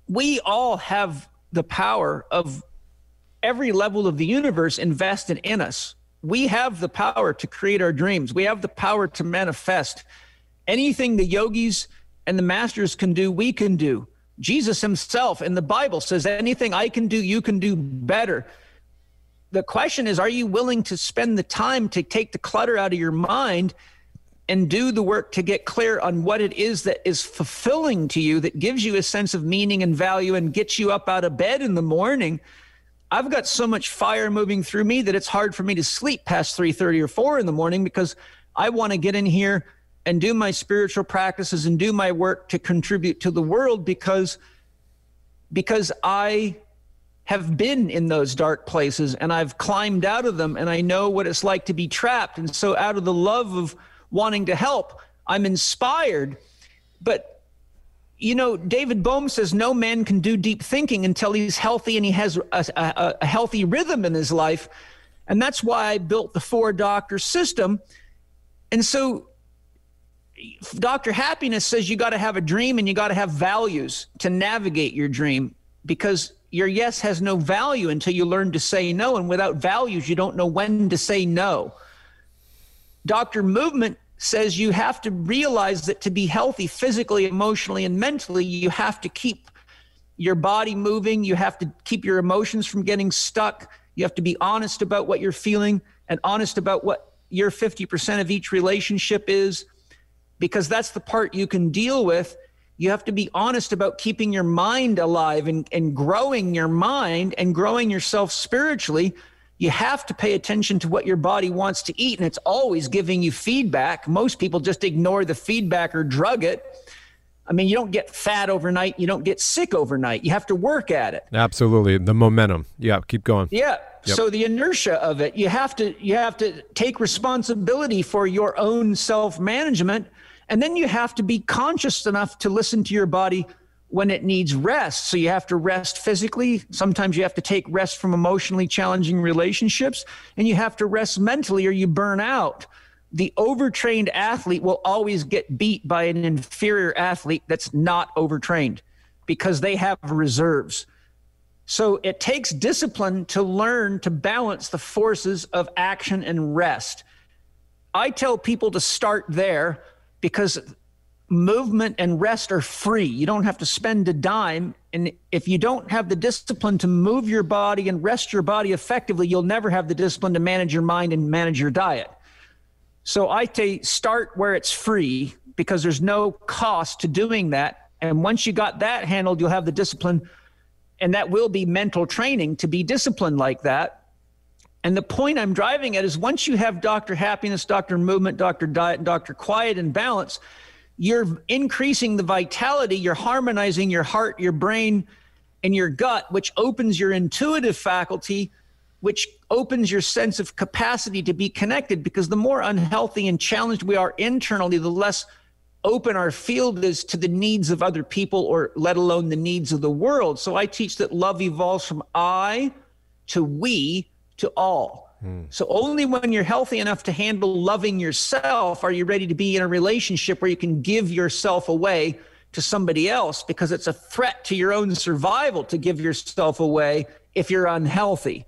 we all have the power of every level of the universe invested in us. We have the power to create our dreams. We have the power to manifest. Anything the yogis and the masters can do, we can do. Jesus himself in the Bible says, anything I can do, you can do better the question is are you willing to spend the time to take the clutter out of your mind and do the work to get clear on what it is that is fulfilling to you that gives you a sense of meaning and value and gets you up out of bed in the morning? I've got so much fire moving through me that it's hard for me to sleep past 3.30 or 4 in the morning because i want to get in here and do my spiritual practices and do my work to contribute to the world because because i have been in those dark places and I've climbed out of them and I know what it's like to be trapped. And so, out of the love of wanting to help, I'm inspired. But, you know, David Bohm says no man can do deep thinking until he's healthy and he has a, a, a healthy rhythm in his life. And that's why I built the four doctor system. And so, Dr. Happiness says you got to have a dream and you got to have values to navigate your dream because your yes has no value until you learn to say no. And without values, you don't know when to say no. Dr. Movement says you have to realize that to be healthy physically, emotionally, and mentally, you have to keep your body moving. You have to keep your emotions from getting stuck. You have to be honest about what you're feeling and honest about what your 50% of each relationship is, because that's the part you can deal with. You have to be honest about keeping your mind alive and, and growing your mind and growing yourself spiritually. You have to pay attention to what your body wants to eat and it's always giving you feedback. Most people just ignore the feedback or drug it. I mean you don't get fat overnight you don't get sick overnight. You have to work at it. Absolutely. The momentum. Yeah keep going. Yeah. Yep. so the inertia of it you have to you have to take responsibility for your own self management and then you have to be conscious enough to listen to your body when it needs rest. So you have to rest physically. Sometimes you have to take rest from emotionally challenging relationships, and you have to rest mentally or you burn out. The overtrained athlete will always get beat by an inferior athlete that's not overtrained because they have reserves. So it takes discipline to learn to balance the forces of action and rest. I tell people to start there because movement and rest are free. You don't have to spend a dime. And if you don't have the discipline to move your body and rest your body effectively, you'll never have the discipline to manage your mind and manage your diet. So I say start where it's free because there's no cost to doing that. And once you got that handled, you'll have the discipline. And that will be mental training to be disciplined like that. And the point I'm driving at is once you have Dr. Happiness, Dr. Movement, Dr. Diet, and Dr. Quiet and Balance, you're increasing the vitality, you're harmonizing your heart, your brain, and your gut, which opens your intuitive faculty, which opens your sense of capacity to be connected. Because the more unhealthy and challenged we are internally, the less open our field is to the needs of other people or let alone the needs of the world. So I teach that love evolves from I to we to all. Hmm. So only when you're healthy enough to handle loving yourself are you ready to be in a relationship where you can give yourself away to somebody else because it's a threat to your own survival to give yourself away if you're unhealthy.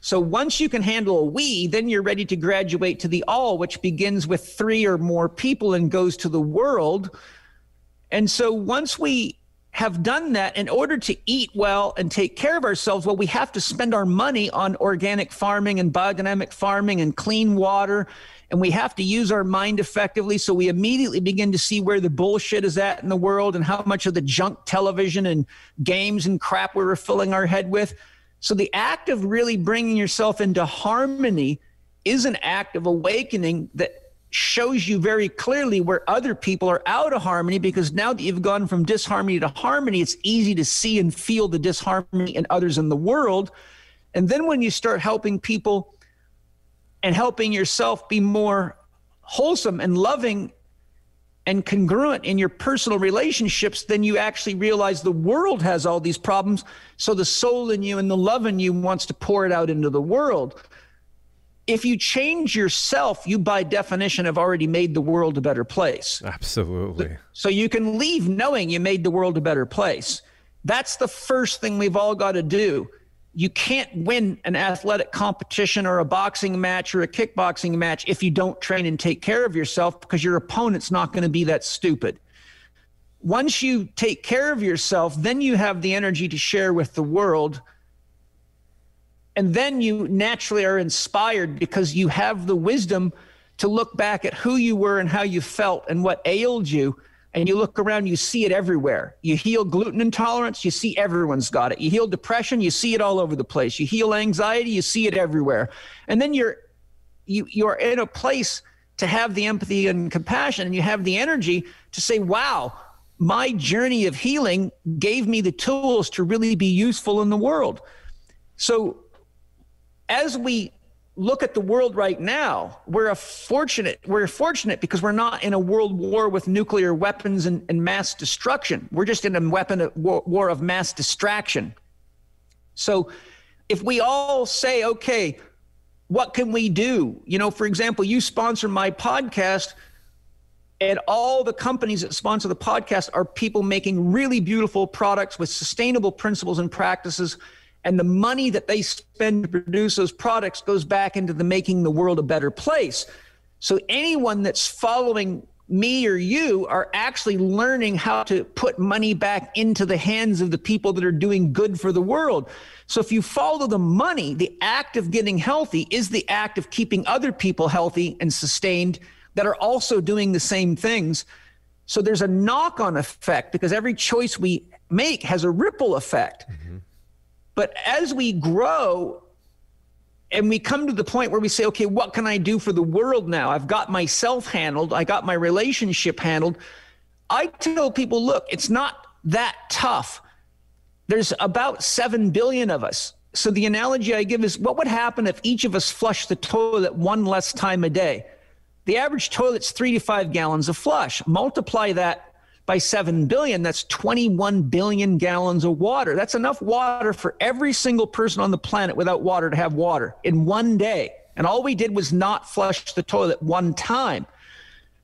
So once you can handle a we, then you're ready to graduate to the all, which begins with three or more people and goes to the world. And so once we have done that in order to eat well and take care of ourselves well we have to spend our money on organic farming and biodynamic farming and clean water. And we have to use our mind effectively. So we immediately begin to see where the bullshit is at in the world and how much of the junk television and games and crap we we're filling our head with. So the act of really bringing yourself into harmony is an act of awakening that shows you very clearly where other people are out of harmony because now that you've gone from disharmony to harmony, it's easy to see and feel the disharmony in others in the world. And then when you start helping people and helping yourself be more wholesome and loving and congruent in your personal relationships, then you actually realize the world has all these problems. So the soul in you and the love in you wants to pour it out into the world if you change yourself, you by definition have already made the world a better place. Absolutely. So you can leave knowing you made the world a better place. That's the first thing we've all got to do. You can't win an athletic competition or a boxing match or a kickboxing match if you don't train and take care of yourself because your opponent's not going to be that stupid. Once you take care of yourself, then you have the energy to share with the world and then you naturally are inspired because you have the wisdom to look back at who you were and how you felt and what ailed you. And you look around, you see it everywhere. You heal gluten intolerance, you see everyone's got it. You heal depression, you see it all over the place. You heal anxiety, you see it everywhere. And then you're you you're in a place to have the empathy and compassion and you have the energy to say, wow, my journey of healing gave me the tools to really be useful in the world. So as we look at the world right now, we're fortunate we're fortunate because we're not in a world war with nuclear weapons and, and mass destruction. We're just in a weapon of war, war of mass distraction. So if we all say, okay, what can we do? You know, for example, you sponsor my podcast, and all the companies that sponsor the podcast are people making really beautiful products with sustainable principles and practices and the money that they spend to produce those products goes back into the making the world a better place. So anyone that's following me or you are actually learning how to put money back into the hands of the people that are doing good for the world. So if you follow the money, the act of getting healthy is the act of keeping other people healthy and sustained that are also doing the same things. So there's a knock on effect because every choice we make has a ripple effect. Mm-hmm. But as we grow and we come to the point where we say, okay, what can I do for the world now? I've got myself handled, I got my relationship handled. I tell people, look, it's not that tough. There's about 7 billion of us. So the analogy I give is what would happen if each of us flushed the toilet one less time a day? The average toilet's three to five gallons of flush. Multiply that by 7 billion, that's 21 billion gallons of water. That's enough water for every single person on the planet without water to have water in one day. And all we did was not flush the toilet one time.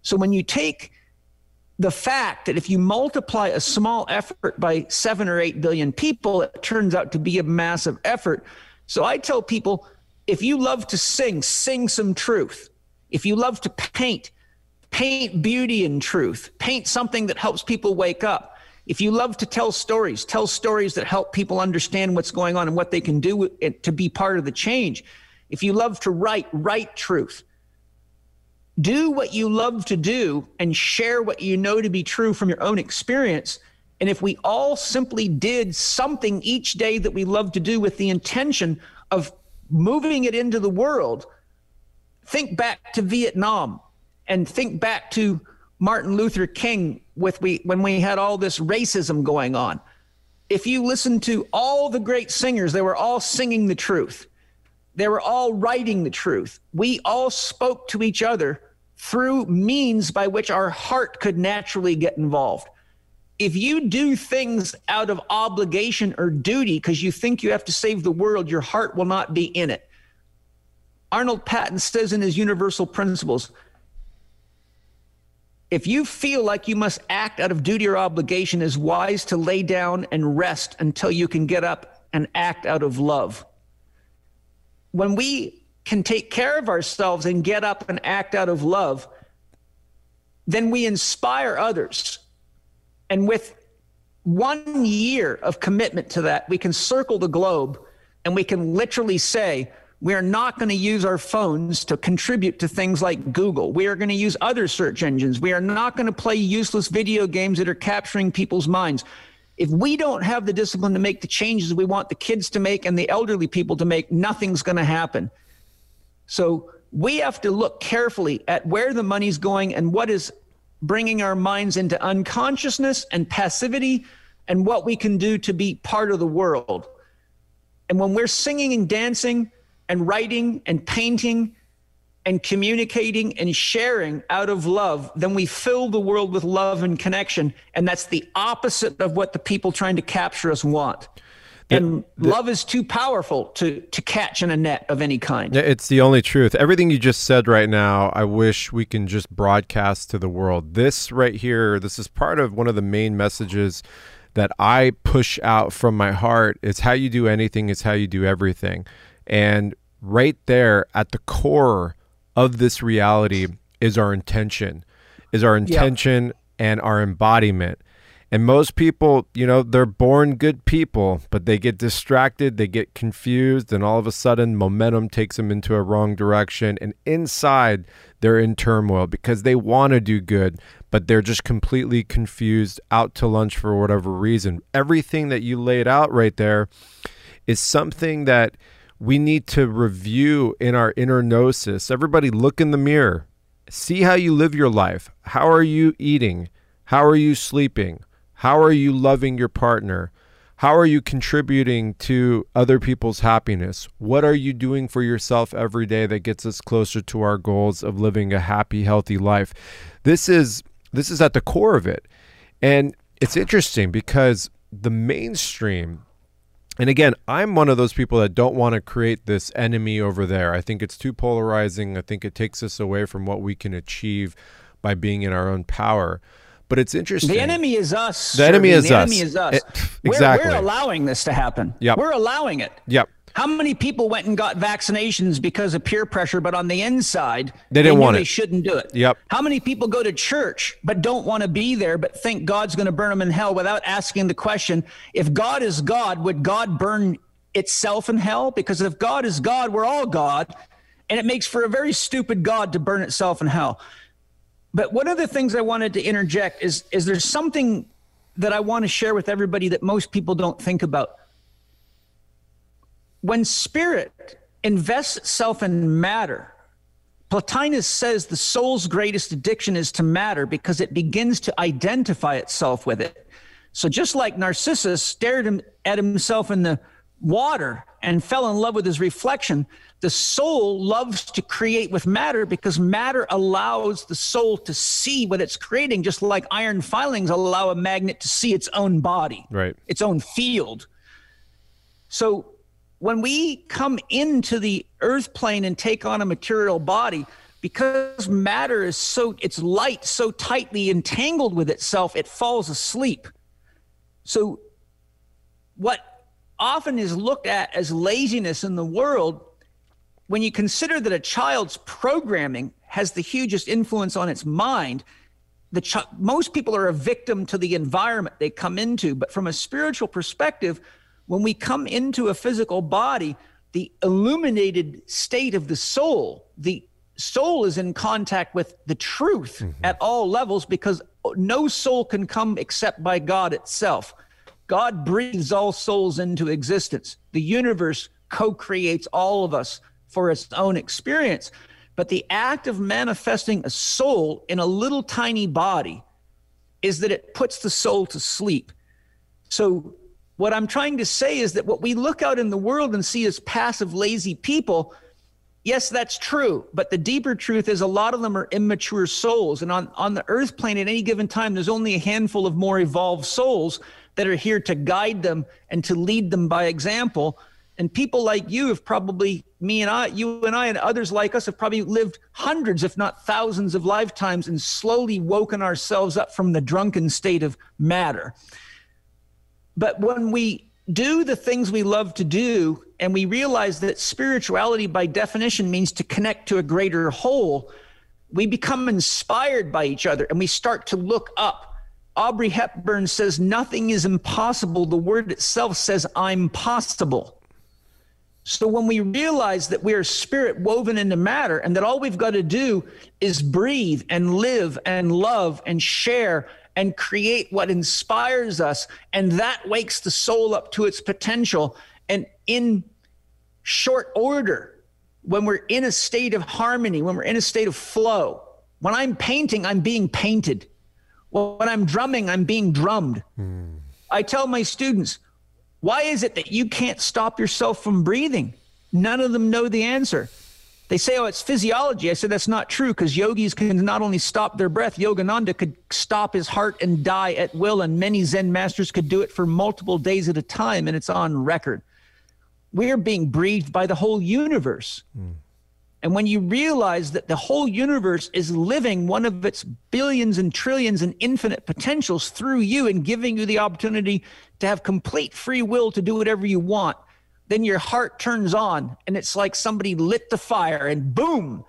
So when you take the fact that if you multiply a small effort by seven or eight billion people, it turns out to be a massive effort. So I tell people if you love to sing, sing some truth. If you love to paint, paint beauty and truth, paint something that helps people wake up. If you love to tell stories, tell stories that help people understand what's going on and what they can do to be part of the change. If you love to write, write truth. Do what you love to do and share what you know to be true from your own experience. And if we all simply did something each day that we love to do with the intention of moving it into the world, think back to Vietnam and think back to Martin Luther King with we when we had all this racism going on. If you listen to all the great singers, they were all singing the truth. They were all writing the truth. We all spoke to each other through means by which our heart could naturally get involved. If you do things out of obligation or duty because you think you have to save the world, your heart will not be in it. Arnold Patent says in his Universal Principles if you feel like you must act out of duty or obligation, is wise to lay down and rest until you can get up and act out of love. When we can take care of ourselves and get up and act out of love, then we inspire others. And with one year of commitment to that, we can circle the globe and we can literally say, we are not going to use our phones to contribute to things like Google. We are going to use other search engines. We are not going to play useless video games that are capturing people's minds. If we don't have the discipline to make the changes we want the kids to make and the elderly people to make, nothing's going to happen. So we have to look carefully at where the money's going and what is bringing our minds into unconsciousness and passivity and what we can do to be part of the world. And when we're singing and dancing, and writing and painting and communicating and sharing out of love, then we fill the world with love and connection. And that's the opposite of what the people trying to capture us want. And the, love is too powerful to to catch in a net of any kind. It's the only truth. Everything you just said right now, I wish we can just broadcast to the world. This right here, this is part of one of the main messages that I push out from my heart. It's how you do anything, it's how you do everything. And right there at the core of this reality is our intention, is our intention yep. and our embodiment. And most people, you know, they're born good people, but they get distracted, they get confused, and all of a sudden momentum takes them into a wrong direction. And inside, they're in turmoil because they want to do good, but they're just completely confused, out to lunch for whatever reason. Everything that you laid out right there is something that we need to review in our inner gnosis. Everybody, look in the mirror. See how you live your life. How are you eating? How are you sleeping? How are you loving your partner? How are you contributing to other people's happiness? What are you doing for yourself every day that gets us closer to our goals of living a happy, healthy life? This is this is at the core of it. And it's interesting because the mainstream and again, I'm one of those people that don't want to create this enemy over there. I think it's too polarizing. I think it takes us away from what we can achieve by being in our own power. But it's interesting. The enemy is us. The enemy is the us. enemy is eh, us. It, exactly. We're, we're, allowing this to happen. Yep. We're allowing it. Yep. How many people went and got vaccinations because of peer pressure, but on the inside they didn't they want they shouldn't do it? Yep. How many people go to church but don't want to be there, but think God's going to burn them in hell without asking the question: If God is God, would God burn itself in hell? Because if God is God, we're all God, and it makes for a very stupid God to burn itself in hell. But one of the things I wanted to interject is is there's something that I want to share with everybody that most people don't think about. When spirit invests itself in matter, Plotinus says the soul's greatest addiction is to matter because it begins to identify itself with it. So just like Narcissus stared at himself in the water and fell in love with his reflection, the soul loves to create with matter because matter allows the soul to see what it's creating, just like iron filings allow a magnet to see its own body, right. its own field. So when we come into the earth plane and take on a material body, because matter is so, it's light so tightly entangled with itself, it falls asleep. So, what often is looked at as laziness in the world, when you consider that a child's programming has the hugest influence on its mind, the ch- most people are a victim to the environment they come into. But from a spiritual perspective, when we come into a physical body, the illuminated state of the soul, the soul is in contact with the truth mm-hmm. at all levels because no soul can come except by God itself. God breathes all souls into existence. The universe co creates all of us for its own experience. But the act of manifesting a soul in a little tiny body is that it puts the soul to sleep. So, what I'm trying to say is that what we look out in the world and see as passive, lazy people, yes, that's true. But the deeper truth is a lot of them are immature souls. And on, on the earth plane at any given time, there's only a handful of more evolved souls that are here to guide them and to lead them by example. And people like you have probably, me and I, you and I, and others like us have probably lived hundreds, if not thousands, of lifetimes and slowly woken ourselves up from the drunken state of matter. But when we do the things we love to do and we realize that spirituality, by definition, means to connect to a greater whole, we become inspired by each other and we start to look up Audrey Hepburn says, Nothing is impossible. The word itself says, I'm possible. So when we realize that we are spirit woven into matter and that all we've got to do is breathe and live and love and share and create what inspires us, and that wakes the soul up to its potential. And in short order, when we're in a state of harmony, when we're in a state of flow, when I'm painting, I'm being painted. When I'm drumming, I'm being drummed. Mm. I tell my students, why is it that you can't stop yourself from breathing? None of them know the answer. They say, oh, it's physiology. I said, that's not true because yogis can not only stop their breath, Yogananda could stop his heart and die at will, and many Zen masters could do it for multiple days at a time, and it's on record. We're being breathed by the whole universe. Mm. And when you realize that the whole universe is living one of its billions and trillions and infinite potentials through you and giving you the opportunity to have complete free will to do whatever you want, then your heart turns on and it's like somebody lit the fire and boom,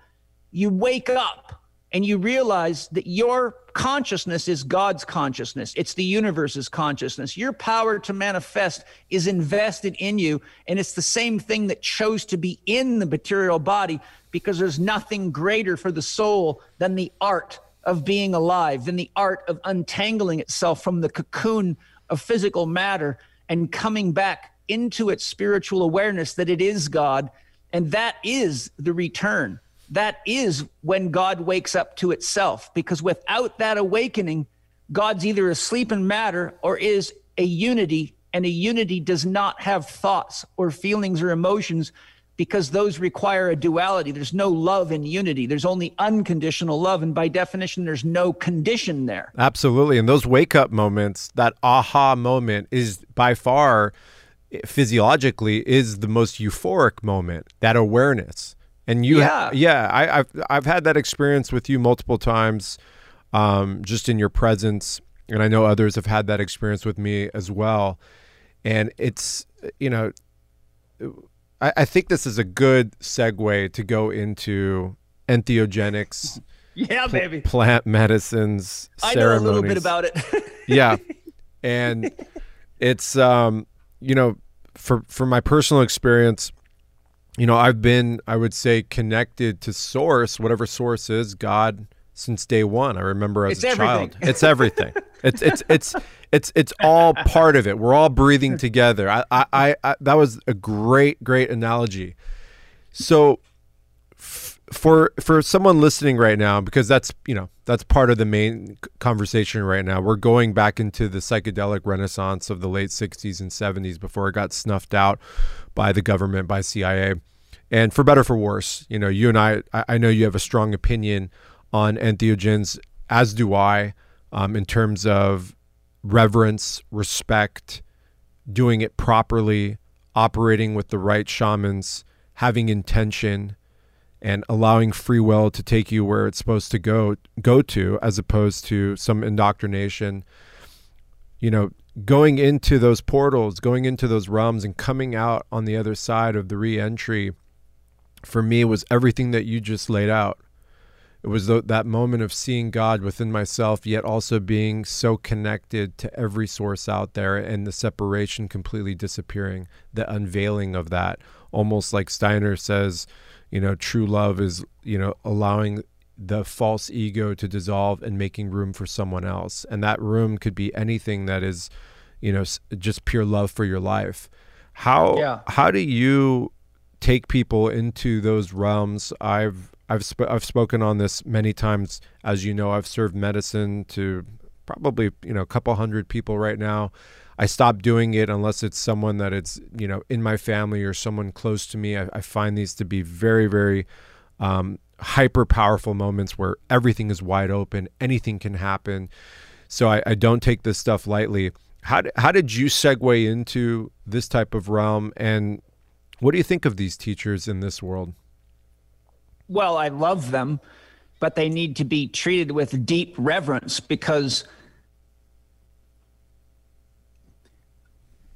you wake up and you realize that your consciousness is God's consciousness. It's the universe's consciousness. Your power to manifest is invested in you. And it's the same thing that chose to be in the material body because there's nothing greater for the soul than the art of being alive, than the art of untangling itself from the cocoon of physical matter and coming back into its spiritual awareness that it is God. And that is the return. That is when God wakes up to itself. Because without that awakening, God's either asleep in matter or is a unity and a unity does not have thoughts or feelings or emotions because those require a duality. There's no love in unity. There's only unconditional love. And by definition, there's no condition there. Absolutely. And those wake up moments, that aha moment is by far physiologically is the most euphoric moment, that awareness. And you, yeah, yeah I, have I've had that experience with you multiple times, um, just in your presence, and I know others have had that experience with me as well. And it's you know, I, I think this is a good segue to go into entheogenics. Yeah, pl- baby. Plant medicines. I know a little bit about it. yeah, and it's um, you know, for for my personal experience, you know, I've been, I would say, connected to source, whatever source is, God, since day one. I remember as it's a everything. child. It's everything. it's it's it's it's it's all part of it. We're all breathing together. I, I, I that was a great great analogy. So f- for for someone listening right now, because that's you know that's part of the main conversation right now. We're going back into the psychedelic renaissance of the late '60s and '70s before it got snuffed out by the government, by CIA. And for better for worse, you know, you and I, I know you have a strong opinion on entheogens, as do I, um, in terms of reverence, respect, doing it properly, operating with the right shamans, having intention, and allowing free will to take you where it's supposed to go go to, as opposed to some indoctrination. You know, going into those portals, going into those realms, and coming out on the other side of the re-entry, for me was everything that you just laid out. It was th- that moment of seeing God within myself, yet also being so connected to every source out there, and the separation completely disappearing. The unveiling of that, almost like Steiner says, you know, true love is you know allowing the false ego to dissolve and making room for someone else. And that room could be anything that is you know just pure love for your life. How yeah. how do you take people into those realms? I've i've sp- i've spoken on this many times. As you know i've served medicine to probably you know a couple hundred people right now i stop doing it unless it's someone that it's you know in my family or someone close to me i, I find these to be very very um, hyper powerful moments where everything is wide open, anything can happen. So I, I don't take this stuff lightly. How, how did you segue into this type of realm? And what do you think of these teachers in this world? Well, I love them, but they need to be treated with deep reverence because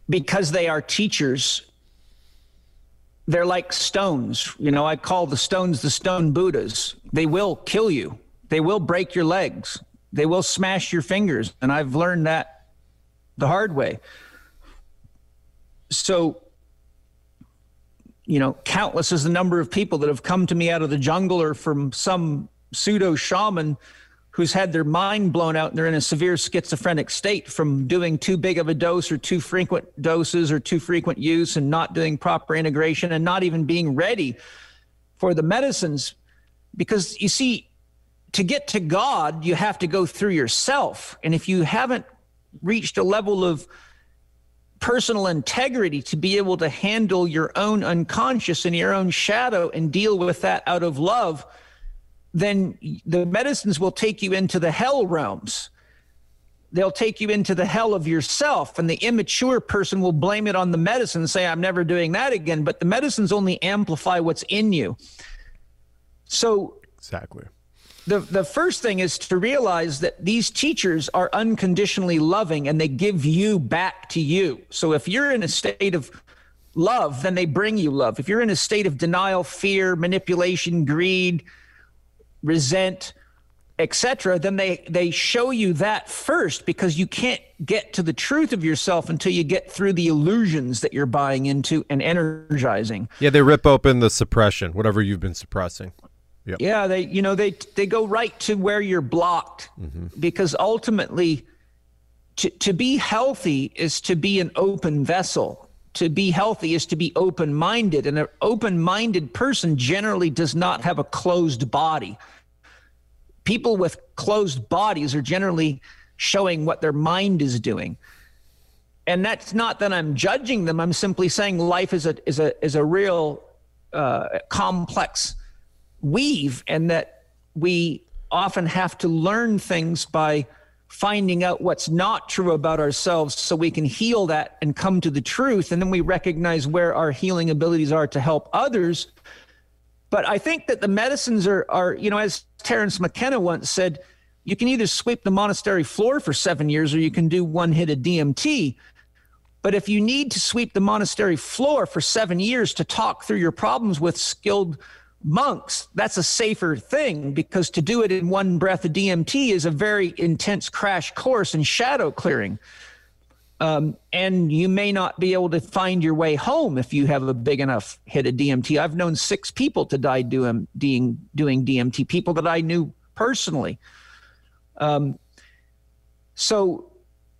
because they are teachers they're like stones. You know, I call the stones the stone Buddhas. They will kill you, they will break your legs, they will smash your fingers. And I've learned that the hard way. So, you know, countless is the number of people that have come to me out of the jungle or from some pseudo shaman who's had their mind blown out and they're in a severe schizophrenic state from doing too big of a dose or too frequent doses or too frequent use and not doing proper integration and not even being ready for the medicines. Because you see, to get to God, you have to go through yourself. And if you haven't reached a level of personal integrity to be able to handle your own unconscious and your own shadow and deal with that out of love, then the medicines will take you into the hell realms. They'll take you into the hell of yourself, and the immature person will blame it on the medicine and say, I'm never doing that again. But the medicines only amplify what's in you. So, exactly. The, the first thing is to realize that these teachers are unconditionally loving and they give you back to you. So if you're in a state of love, then they bring you love. If you're in a state of denial, fear, manipulation, greed, resent, etc., then they they show you that first because you can't get to the truth of yourself until you get through the illusions that you're buying into and energizing. Yeah, they rip open the suppression, whatever you've been suppressing. Yep. Yeah, they you know they they go right to where you're blocked mm-hmm. because ultimately to to be healthy is to be an open vessel to be healthy is to be open minded. And an open minded person generally does not have a closed body. People with closed bodies are generally showing what their mind is doing. and that's not that I'm judging them. I'm simply saying life is a is a is a real uh, complex weave, and that we often have to learn things by finding out what's not true about ourselves so we can heal that and come to the truth and then we recognize where our healing abilities are to help others but i think that the medicines are are you know as terence mckenna once said you can either sweep the monastery floor for seven years or you can do one hit of dmt but if you need to sweep the monastery floor for seven years to talk through your problems with skilled monks, that's a safer thing because to do it in one breath of DMT is a very intense crash course in shadow clearing. Um, and you may not be able to find your way home if you have a big enough hit of DMT. I've known six people to die doing, doing, DMT, people that I knew personally. Um, so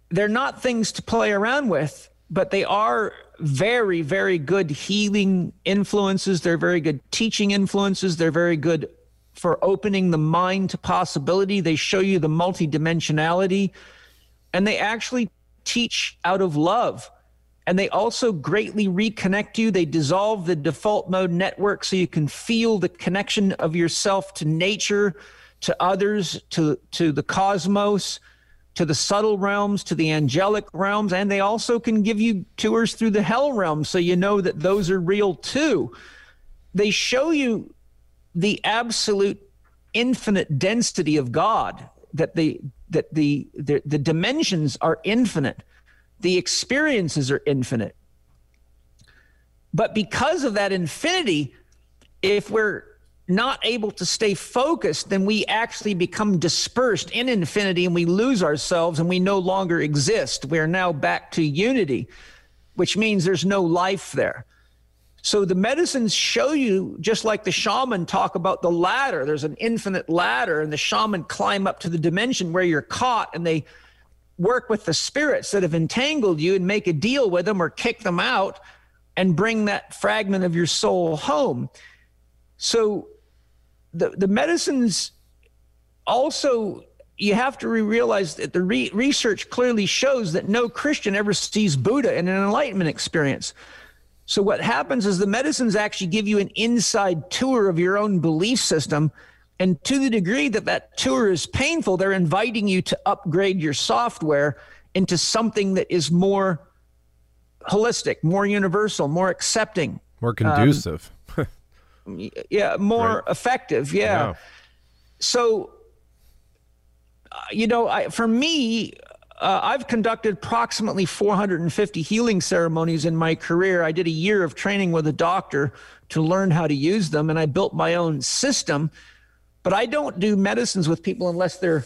they're not things to play around with, but they are very, very good healing influences. They're very good teaching influences. They're very good for opening the mind to possibility. They show you the multidimensionality and they actually teach out of love. And they also greatly reconnect you. They dissolve the default mode network so you can feel the connection of yourself to nature, to others, to, to the cosmos to the subtle realms, to the angelic realms, and they also can give you tours through the hell realms so you know that those are real too. They show you the absolute infinite density of God, that the that the, the, the dimensions are infinite, the experiences are infinite. But because of that infinity, if we're not able to stay focused, then we actually become dispersed in infinity and we lose ourselves and we no longer exist. We're now back to unity, which means there's no life there. So the medicines show you, just like the shaman talk about the ladder, there's an infinite ladder, and the shaman climb up to the dimension where you're caught and they work with the spirits that have entangled you and make a deal with them or kick them out and bring that fragment of your soul home. So the, the medicines also you have to realize that the re- research clearly shows that no Christian ever sees Buddha in an enlightenment experience. So what happens is the medicines actually give you an inside tour of your own belief system. And to the degree that that tour is painful, they're inviting you to upgrade your software into something that is more holistic, more universal, more accepting, more conducive. Um, yeah, more right. effective. Yeah. So, uh, you know, I, for me, uh, I've conducted approximately 450 healing ceremonies in my career. I did a year of training with a doctor to learn how to use them, and I built my own system. But I don't do medicines with people unless they're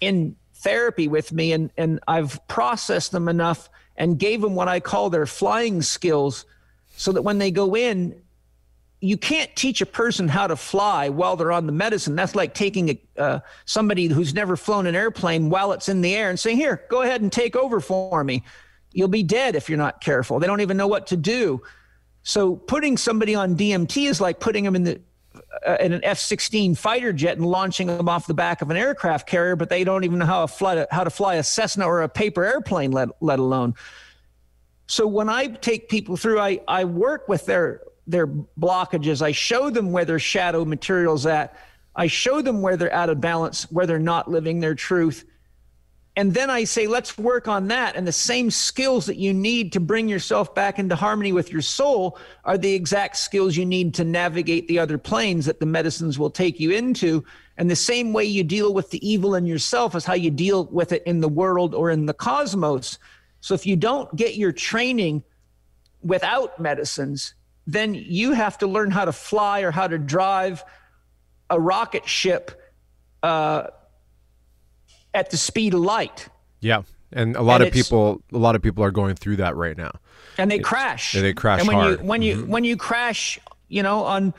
in therapy with me, and, and I've processed them enough and gave them what I call their flying skills so that when they go in, you can't teach a person how to fly while they're on the medicine. That's like taking a, uh, somebody who's never flown an airplane while it's in the air and saying, "Here, go ahead and take over for me." You'll be dead if you're not careful. They don't even know what to do. So putting somebody on DMT is like putting them in the uh, in an F-16 fighter jet and launching them off the back of an aircraft carrier, but they don't even know how to fly, how to fly a Cessna or a paper airplane, let, let alone. So when I take people through, I, I work with their their blockages. I show them where their shadow material's at. I show them where they're out of balance, where they're not living their truth. And then I say, let's work on that. And the same skills that you need to bring yourself back into harmony with your soul are the exact skills you need to navigate the other planes that the medicines will take you into. And the same way you deal with the evil in yourself is how you deal with it in the world or in the cosmos. So if you don't get your training without medicines, then you have to learn how to fly or how to drive a rocket ship uh, at the speed of light. Yeah, and a lot and of people, a lot of people are going through that right now. And they crash. And they crash and when hard. You, when mm-hmm. you when you crash, you know, on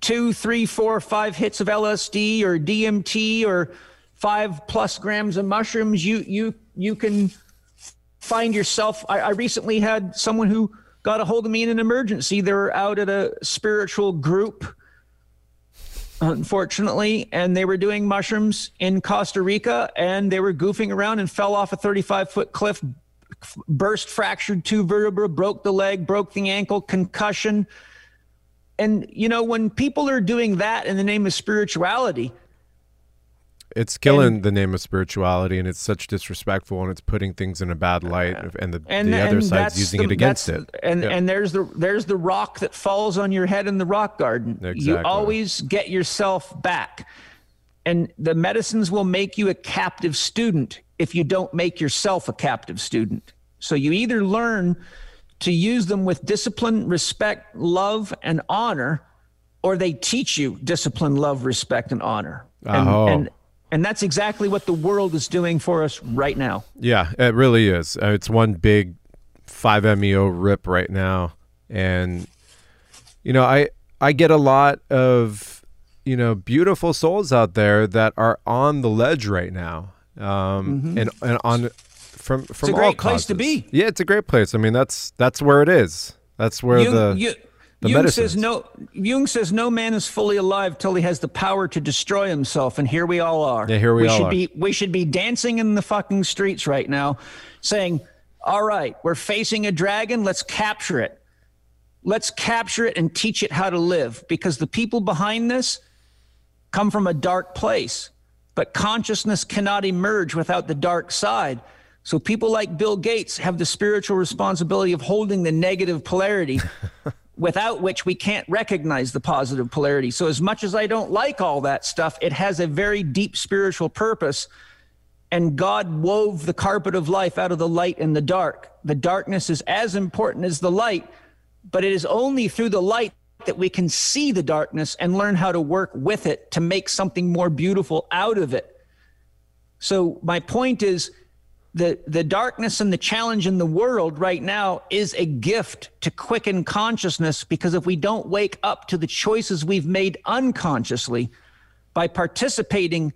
two, three, four, five hits of LSD or DMT or five plus grams of mushrooms, you you you can find yourself. I, I recently had someone who got a hold of me in an emergency. They were out at a spiritual group, unfortunately, and they were doing mushrooms in Costa Rica and they were goofing around and fell off a 35 foot cliff burst fractured two vertebrae, broke the leg, broke the ankle, concussion. And, you know, when people are doing that in the name of spirituality, it's killing and, the name of spirituality and it's such disrespectful and it's putting things in a bad uh, light and the, and, the other side's using the, it against it and yeah. and there's the there's the rock that falls on your head in the rock garden exactly. you always get yourself back and the medicines will make you a captive student if you don't make yourself a captive student. So you either learn to use them with discipline, respect, love, and honor, or they teach you discipline, love, respect, and honor. And, oh. and, and that's exactly what the world is doing for us right now. Yeah, it really is. Uh, it's one big 5MEO rip right now. And, you know, I, I get a lot of, you know, beautiful souls out there that are on the ledge right now um, mm-hmm. and and on from from it's a all great causes. place to be. Yeah, it's a great place. I mean, that's that's where it is. That's where Jung, the you, the Jung medicine says no. Jung says no man is fully alive till he has the power to destroy himself, and here we all are. Yeah, here we, we all should are. be. We should be dancing in the fucking streets right now, saying, "All right, we're facing a dragon. Let's capture it. Let's capture it and teach it how to live." Because the people behind this come from a dark place but consciousness cannot emerge without the dark side. So people like Bill Gates have the spiritual responsibility of holding the negative polarity, without which we can't recognize the positive polarity. So as much as I don't like all that stuff, it has a very deep spiritual purpose. And God wove the carpet of life out of the light and the dark. The darkness is as important as the light, but it is only through the light that we can see the darkness and learn how to work with it to make something more beautiful out of it. So my point is the the darkness and the challenge in the world right now is a gift to quicken consciousness because if we don't wake up to the choices we've made unconsciously by participating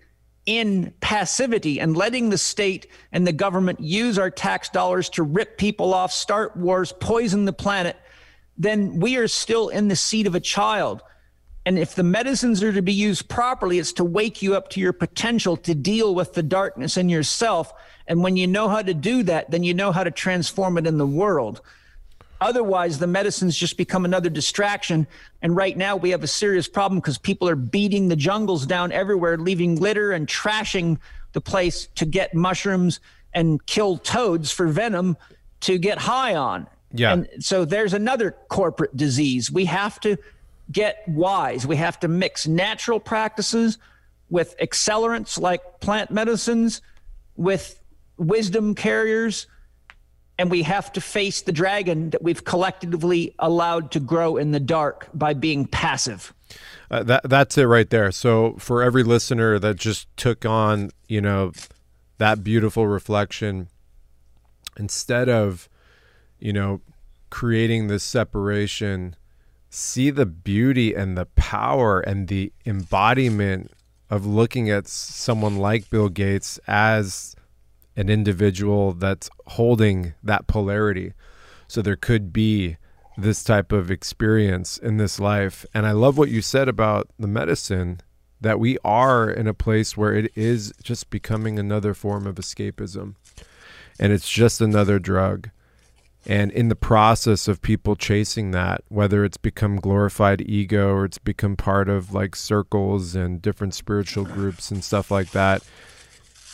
in passivity and letting the state and the government use our tax dollars to rip people off, start wars, poison the planet, then we are still in the seat of a child. And if the medicines are to be used properly, it's to wake you up to your potential to deal with the darkness in yourself. And when you know how to do that, then you know how to transform it in the world. Otherwise, the medicines just become another distraction. And right now, we have a serious problem because people are beating the jungles down everywhere, leaving litter and trashing the place to get mushrooms and kill toads for venom to get high on. Yeah. And so there's another corporate disease. We have to get wise. We have to mix natural practices with accelerants like plant medicines, with wisdom carriers, and we have to face the dragon that we've collectively allowed to grow in the dark by being passive. Uh, that that's it right there. So for every listener that just took on, you know, that beautiful reflection, instead of you know, creating this separation, see the beauty and the power and the embodiment of looking at someone like Bill Gates as an individual that's holding that polarity. So there could be this type of experience in this life. And I love what you said about the medicine that we are in a place where it is just becoming another form of escapism and it's just another drug. And in the process of people chasing that, whether it's become glorified ego or it's become part of like circles and different spiritual groups and stuff like that,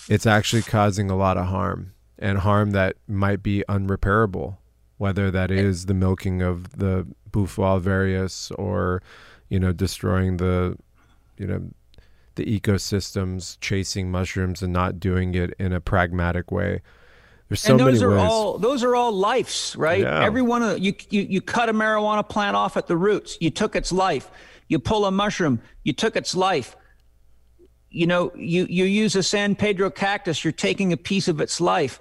it's actually causing a lot of harm and harm that might be unrepairable, whether that is the milking of the alvarius or, you know, destroying the, you know, the ecosystems, chasing mushrooms and not doing it in a pragmatic way there's so and those many are ways. all those are all lives, right? Yeah. Every one of you, you you cut a marijuana plant off at the roots. You took its life. You pull a mushroom. You took its life. You know, you you use a San Pedro cactus. You're taking a piece of its life.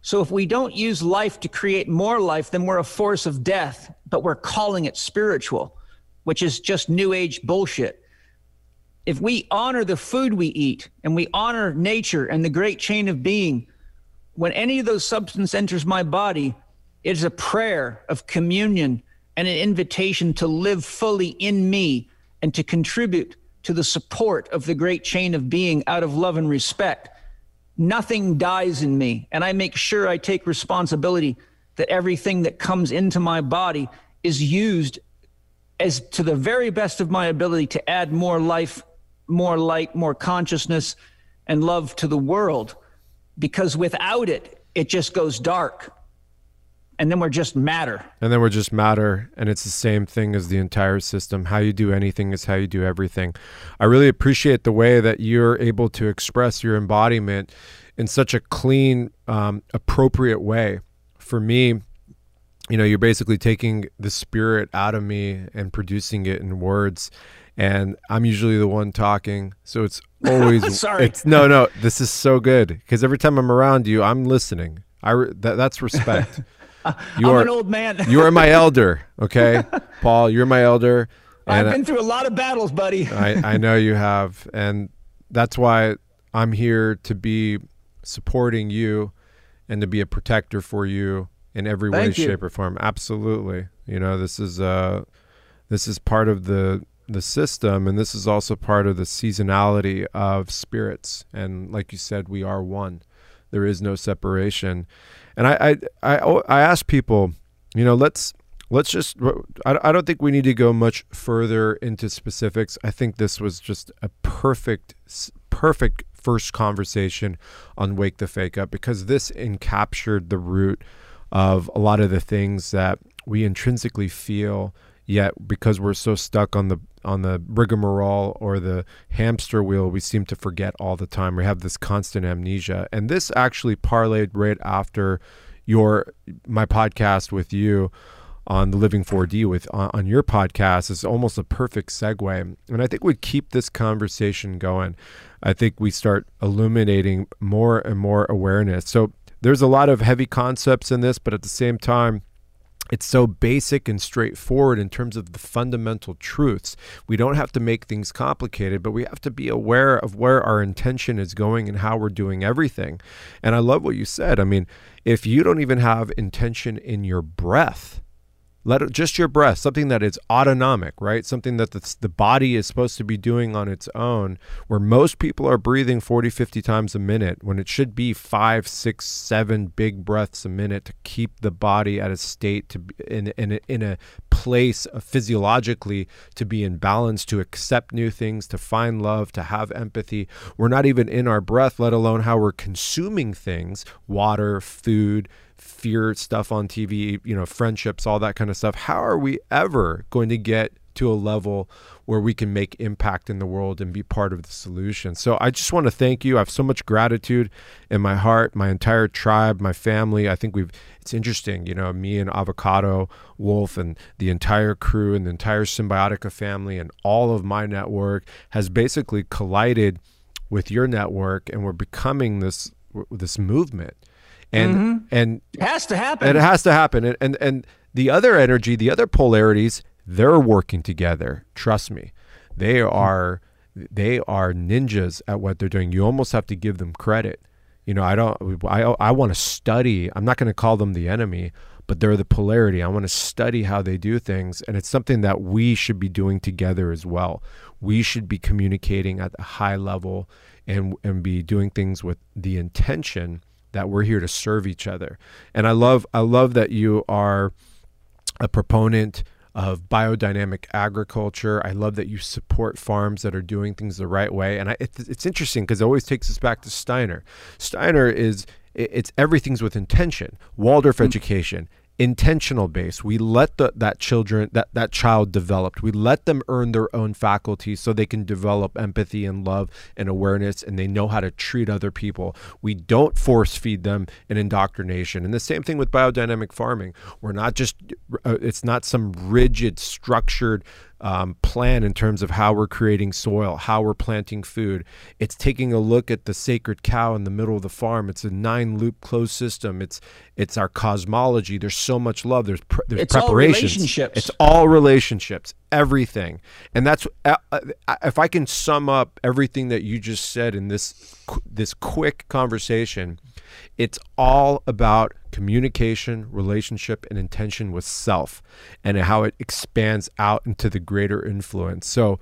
So if we don't use life to create more life, then we're a force of death. But we're calling it spiritual, which is just new age bullshit. If we honor the food we eat and we honor nature and the great chain of being when any of those substance enters my body, it is a prayer of communion and an invitation to live fully in me and to contribute to the support of the great chain of being out of love and respect. nothing dies in me. And I make sure I take responsibility that everything that comes into my body is used as to the very best of my ability to add more life, more light, more consciousness, and love to the world. Because without it, it just goes dark. And then we're just matter. And then we're just matter. And it's the same thing as the entire system. How you do anything is how you do everything. I really appreciate the way that you're able to express your embodiment in such a clean, um, appropriate way. For me, you know, you're basically taking the spirit out of me and producing it in words. And I'm usually the one talking, so it's always sorry. It's, no, no, this is so good because every time I'm around you, I'm listening. I that, that's respect. You I'm are an old man. you are my elder, okay, Paul. You're my elder. I've been through a lot of battles, buddy. I, I know you have, and that's why I'm here to be supporting you and to be a protector for you in every way, you. shape, or form. Absolutely. You know, this is uh, this is part of the the system, and this is also part of the seasonality of spirits. And like you said, we are one. There is no separation. And I I I, I ask people, you know, let's let's just I, I don't think we need to go much further into specifics. I think this was just a perfect perfect first conversation on wake the fake up because this encaptured the root of a lot of the things that we intrinsically feel yet because we're so stuck on the on the rigmarole or the hamster wheel we seem to forget all the time. We have this constant amnesia. And this actually parlayed right after your my podcast with you on the living 4d with on, on your podcast. Is almost a perfect segue. And i think we keep this conversation going. I think we start illuminating more and more awareness. So there's a lot of heavy concepts in this, but at the same time, it's so basic and straightforward in terms of the fundamental truths. We don't have to make things complicated, but we have to be aware of where our intention is going and how we're doing everything. And I love what you said. I mean, if you don't even have intention in your breath, let just your breath, something that is autonomic, right? Something that the, the body is supposed to be doing on its own, where most people are breathing 40, 50 times a minute, when it should be five, six, seven big breaths a minute to keep the body at a state to in, in, in a place uh, physiologically to be in balance, to accept new things, to find love, to have empathy. We're not even in our breath, let alone how we're consuming things, water, food, fear stuff on TV, you know, friendships, all that kind of stuff. How are we ever going to get to a level where we can make impact in the world and be part of the solution. So I just want to thank you. I have so much gratitude in my heart, my entire tribe, my family. I think we've it's interesting, you know, me and Avocado Wolfe and the entire crew and the entire Symbiotica family and all of my network has basically collided with your network and we're becoming this this movement and mm-hmm. and it has to happen. And it has to happen. And, and and the other energy, the other polarities, they're working together. Trust me, they are they are ninjas at what they're doing. You almost have to give them credit. You know, I don't. I I want to study. I'm not going to call them the enemy, but they're the polarity. I want to study how they do things, and it's something that we should be doing together as well. We should be communicating at a high level and and be doing things with the intention that we're here to serve each other. And I love I love that you are a proponent of biodynamic agriculture. I love that you support farms that are doing things the right way. And I, it, it's interesting because it always takes us back to Steiner. Steiner is it's everything's with intention. Waldorf mm-hmm. education, intentional base. We let the, that children that that child develop. We let them earn their own faculties so they can develop empathy and love and awareness and they know how to treat other people. We don't force feed them an indoctrination. And the same thing with biodynamic farming. We're not just uh, it's not some rigid structured um, plan in terms of how we're creating soil, how we're planting food. It's taking a look at the sacred cow in the middle of the farm. It's a nine loop closed system. It's it's our cosmology. There's so much love. There's pre- there's it's preparations. All relationships. It's all relationships. Everything. And that's uh, uh, if I can sum up everything that you just said in this this quick conversation, it's all about communication, relationship, and intention with self and how it expands out into the greater influence. So,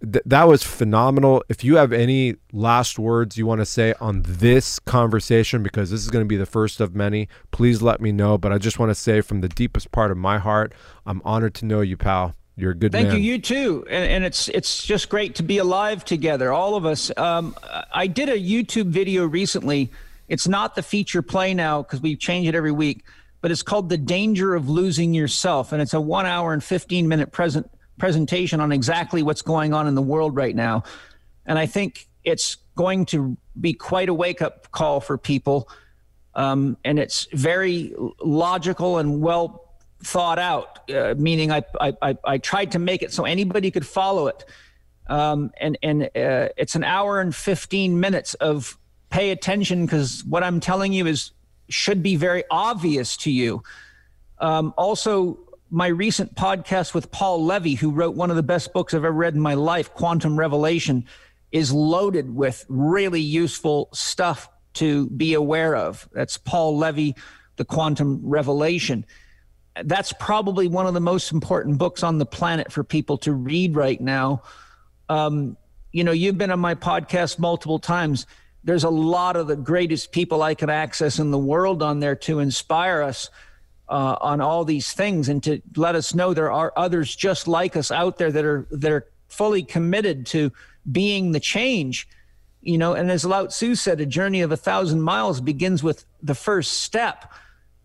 th- that was phenomenal. If you have any last words you want to say on this conversation, because this is going to be the first of many, please let me know. But I just want to say from the deepest part of my heart, I'm honored to know you, pal. You're a good man. Thank man. you. You too. And, and it's it's just great to be alive together, all of us. Um, I did a YouTube video recently. It's not the feature play now because we change it every week, but it's called "The Danger of Losing Yourself," and it's a one hour and fifteen minute present presentation on exactly what's going on in the world right now. And I think it's going to be quite a wake up call for people. Um, and it's very logical and well thought out, uh, meaning I, I, I, tried to make it so anybody could follow it. Um, and and uh, it's an hour and 15 minutes of pay attention because what I'm telling you is should be very obvious to you. Um, also, my recent podcast with Paul Levy, who wrote one of the best books I've ever read in my life, Quantum Revelation, is loaded with really useful stuff to be aware of. That's Paul Levy, The Quantum Revelation that's probably one of the most important books on the planet for people to read right now. Um, you know, you've been on my podcast multiple times. There's a lot of the greatest people I can access in the world on there to inspire us uh, on all these things and to let us know there are others just like us out there that are that are fully committed to being the change. You know, and as Lao Tzu said, a journey of a thousand miles begins with the first step.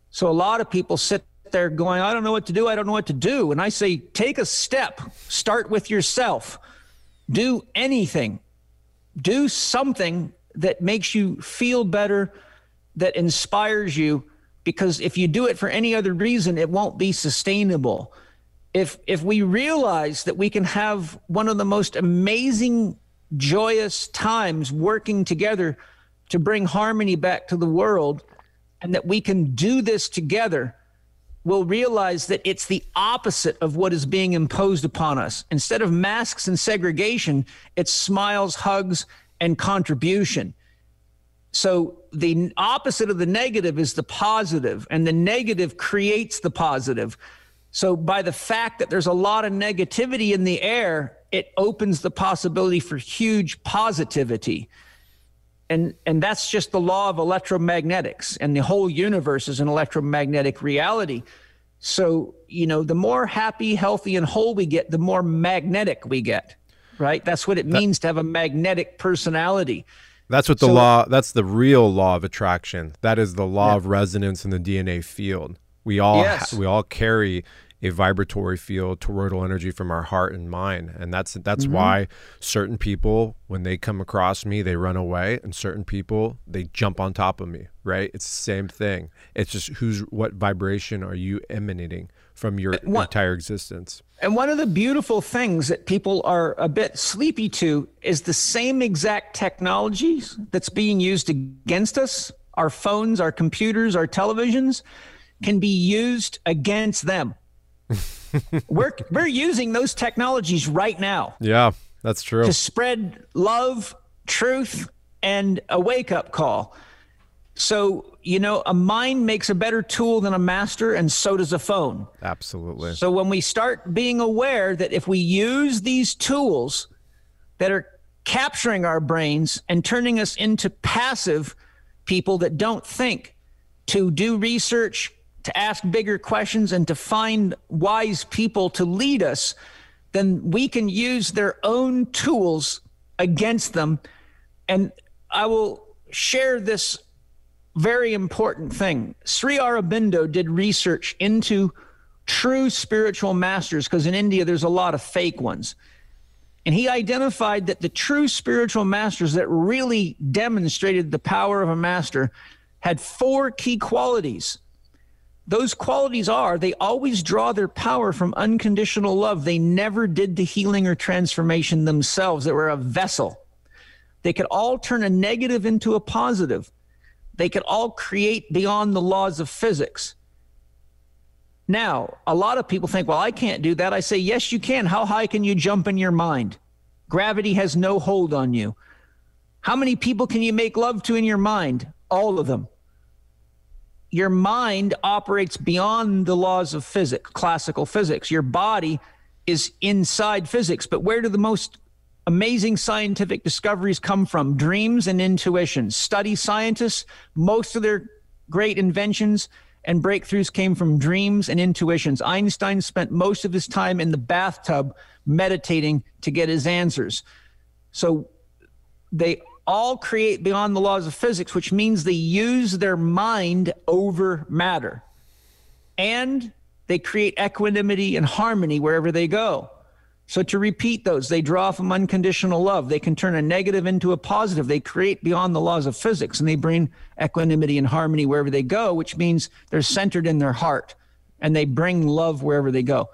So a lot of people sit there going, I don't know what to do. I don't know what to do. And I say, take a step, start with yourself, do anything, do something that makes you feel better, that inspires you. Because if you do it for any other reason, it won't be sustainable. If, if we realize that we can have one of the most amazing, joyous times working together to bring harmony back to the world, and that we can do this together, we'll realize that it's the opposite of what is being imposed upon us. Instead of masks and segregation, it's smiles, hugs, and contribution. So the opposite of the negative is the positive, and the negative creates the positive. So by the fact that there's a lot of negativity in the air, it opens the possibility for huge positivity and and that's just the law of electromagnetics and the whole universe is an electromagnetic reality so you know the more happy healthy and whole we get the more magnetic we get right that's what it means to have a magnetic personality that's what the so, law that's the real law of attraction that is the law yeah. of resonance in the dna field we all yes. ha- we all carry a vibratory field toroidal energy from our heart and mind. And that's that's mm-hmm. why certain people when they come across me they run away and certain people they jump on top of me right? It's the same thing. It's just who's what vibration are you emanating from your one, entire existence? And one of the beautiful things that people are a bit sleepy to is the same exact technologies that's being used against us. Our phones our computers our televisions can be used against them we're we're using those technologies right now. Yeah, that's true. To spread love, truth, and a wake up call. So, you know, a mind makes a better tool than a master, and so does a phone. Absolutely. So, when we start being aware that if we use these tools that are capturing our brains and turning us into passive people that don't think, to do research, to ask bigger questions and to find wise people to lead us, then we can use their own tools against them. And I will share this very important thing. Sri Aurobindo did research into true spiritual masters because in India there's a lot of fake ones. And he identified that the true spiritual masters that really demonstrated the power of a master had four key qualities those qualities are they always draw their power from unconditional love. They never did the healing or transformation themselves, they were a vessel. They could all turn a negative into a positive. They could all create beyond the laws of physics. Now, a lot of people think, well, I can't do that. I say, yes, you can. How high can you jump in your mind? Gravity has no hold on you. How many people can you make love to in your mind? All of them your mind operates beyond the laws of physics, classical physics. Your body is inside physics. But where do the most amazing scientific discoveries come from dreams and intuitions. Study scientists, most of their great inventions and breakthroughs came from dreams and intuitions. Einstein spent most of his time in the bathtub meditating to get his answers. So they all create beyond the laws of physics, which means they use their mind over matter. And they create equanimity and harmony wherever they go. So, to repeat those, they draw from unconditional love. They can turn a negative into a positive. They create beyond the laws of physics and they bring equanimity and harmony wherever they go, which means they're centered in their heart and they bring love wherever they go.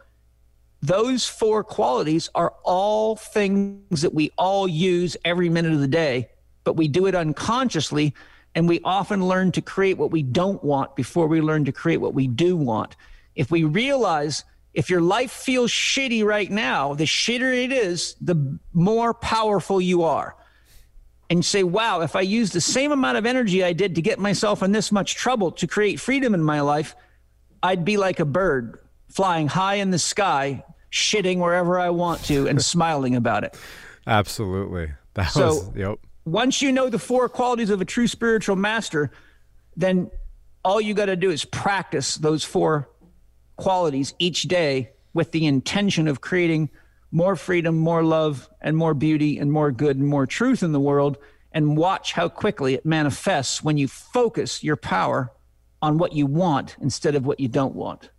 Those four qualities are all things that we all use every minute of the day, but we do it unconsciously. And we often learn to create what we don't want before we learn to create what we do want. If we realize if your life feels shitty right now, the shitter it is, the more powerful you are. And say, wow, if I use the same amount of energy I did to get myself in this much trouble to create freedom in my life, I'd be like a bird flying high in the sky, shitting wherever I want to and smiling about it. Absolutely. That so was, yep. Once you know the four qualities of a true spiritual master, then all you got to do is practice those four qualities each day with the intention of creating more freedom, more love, and more beauty, and more good and more truth in the world. And watch how quickly it manifests when you focus your power on what you want instead of what you don't want.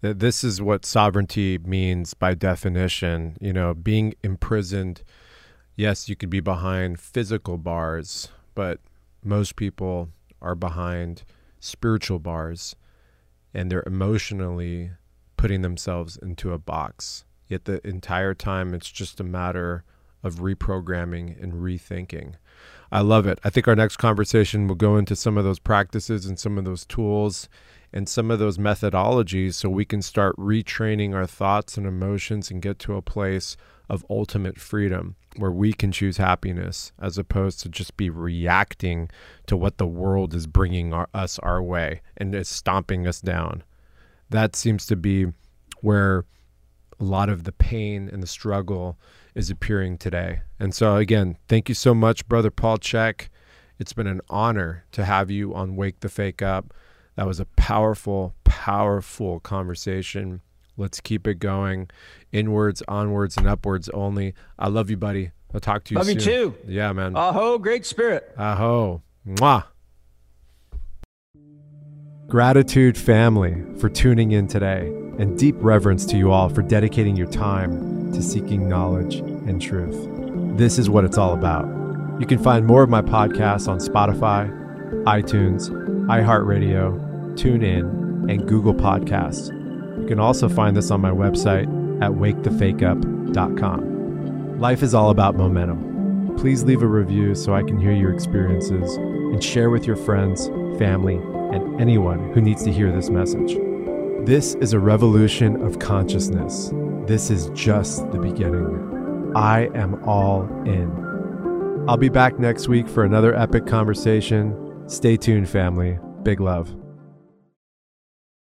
This is what sovereignty means by definition. You know, being imprisoned, yes, you could be behind physical bars, but most people are behind spiritual bars and they're emotionally putting themselves into a box. Yet the entire time, it's just a matter of reprogramming and rethinking. I love it. I think our next conversation will go into some of those practices and some of those tools and some of those methodologies so we can start retraining our thoughts and emotions and get to a place of ultimate freedom where we can choose happiness as opposed to just be reacting to what the world is bringing our, us our way and is stomping us down. That seems to be where a lot of the pain and the struggle is appearing today. And so, again, thank you so much, Brother Paul Chek. It's been an honor to have you on Wake the Fake Up. That was a powerful, powerful conversation. Let's keep it going. Inwards, onwards, and upwards only. I love you, buddy. I'll talk to you love soon. you too. Yeah, man. Aho, great spirit. Aho. Mwah. Gratitude, family, for tuning in today, and deep reverence to you all for dedicating your time to seeking knowledge and truth. This is what it's all about. You can find more of my podcasts on Spotify, iTunes, iHeartRadio, TuneIn, and Google Podcasts. You can also find this on my website at wakethefakeup.com. Life is all about momentum. Please leave a review so I can hear your experiences and share with your friends, family, and anyone who needs to hear this message. This is a revolution of consciousness. This is just the beginning. I am all in. I'll be back next week for another epic conversation. Stay tuned, family. Big love.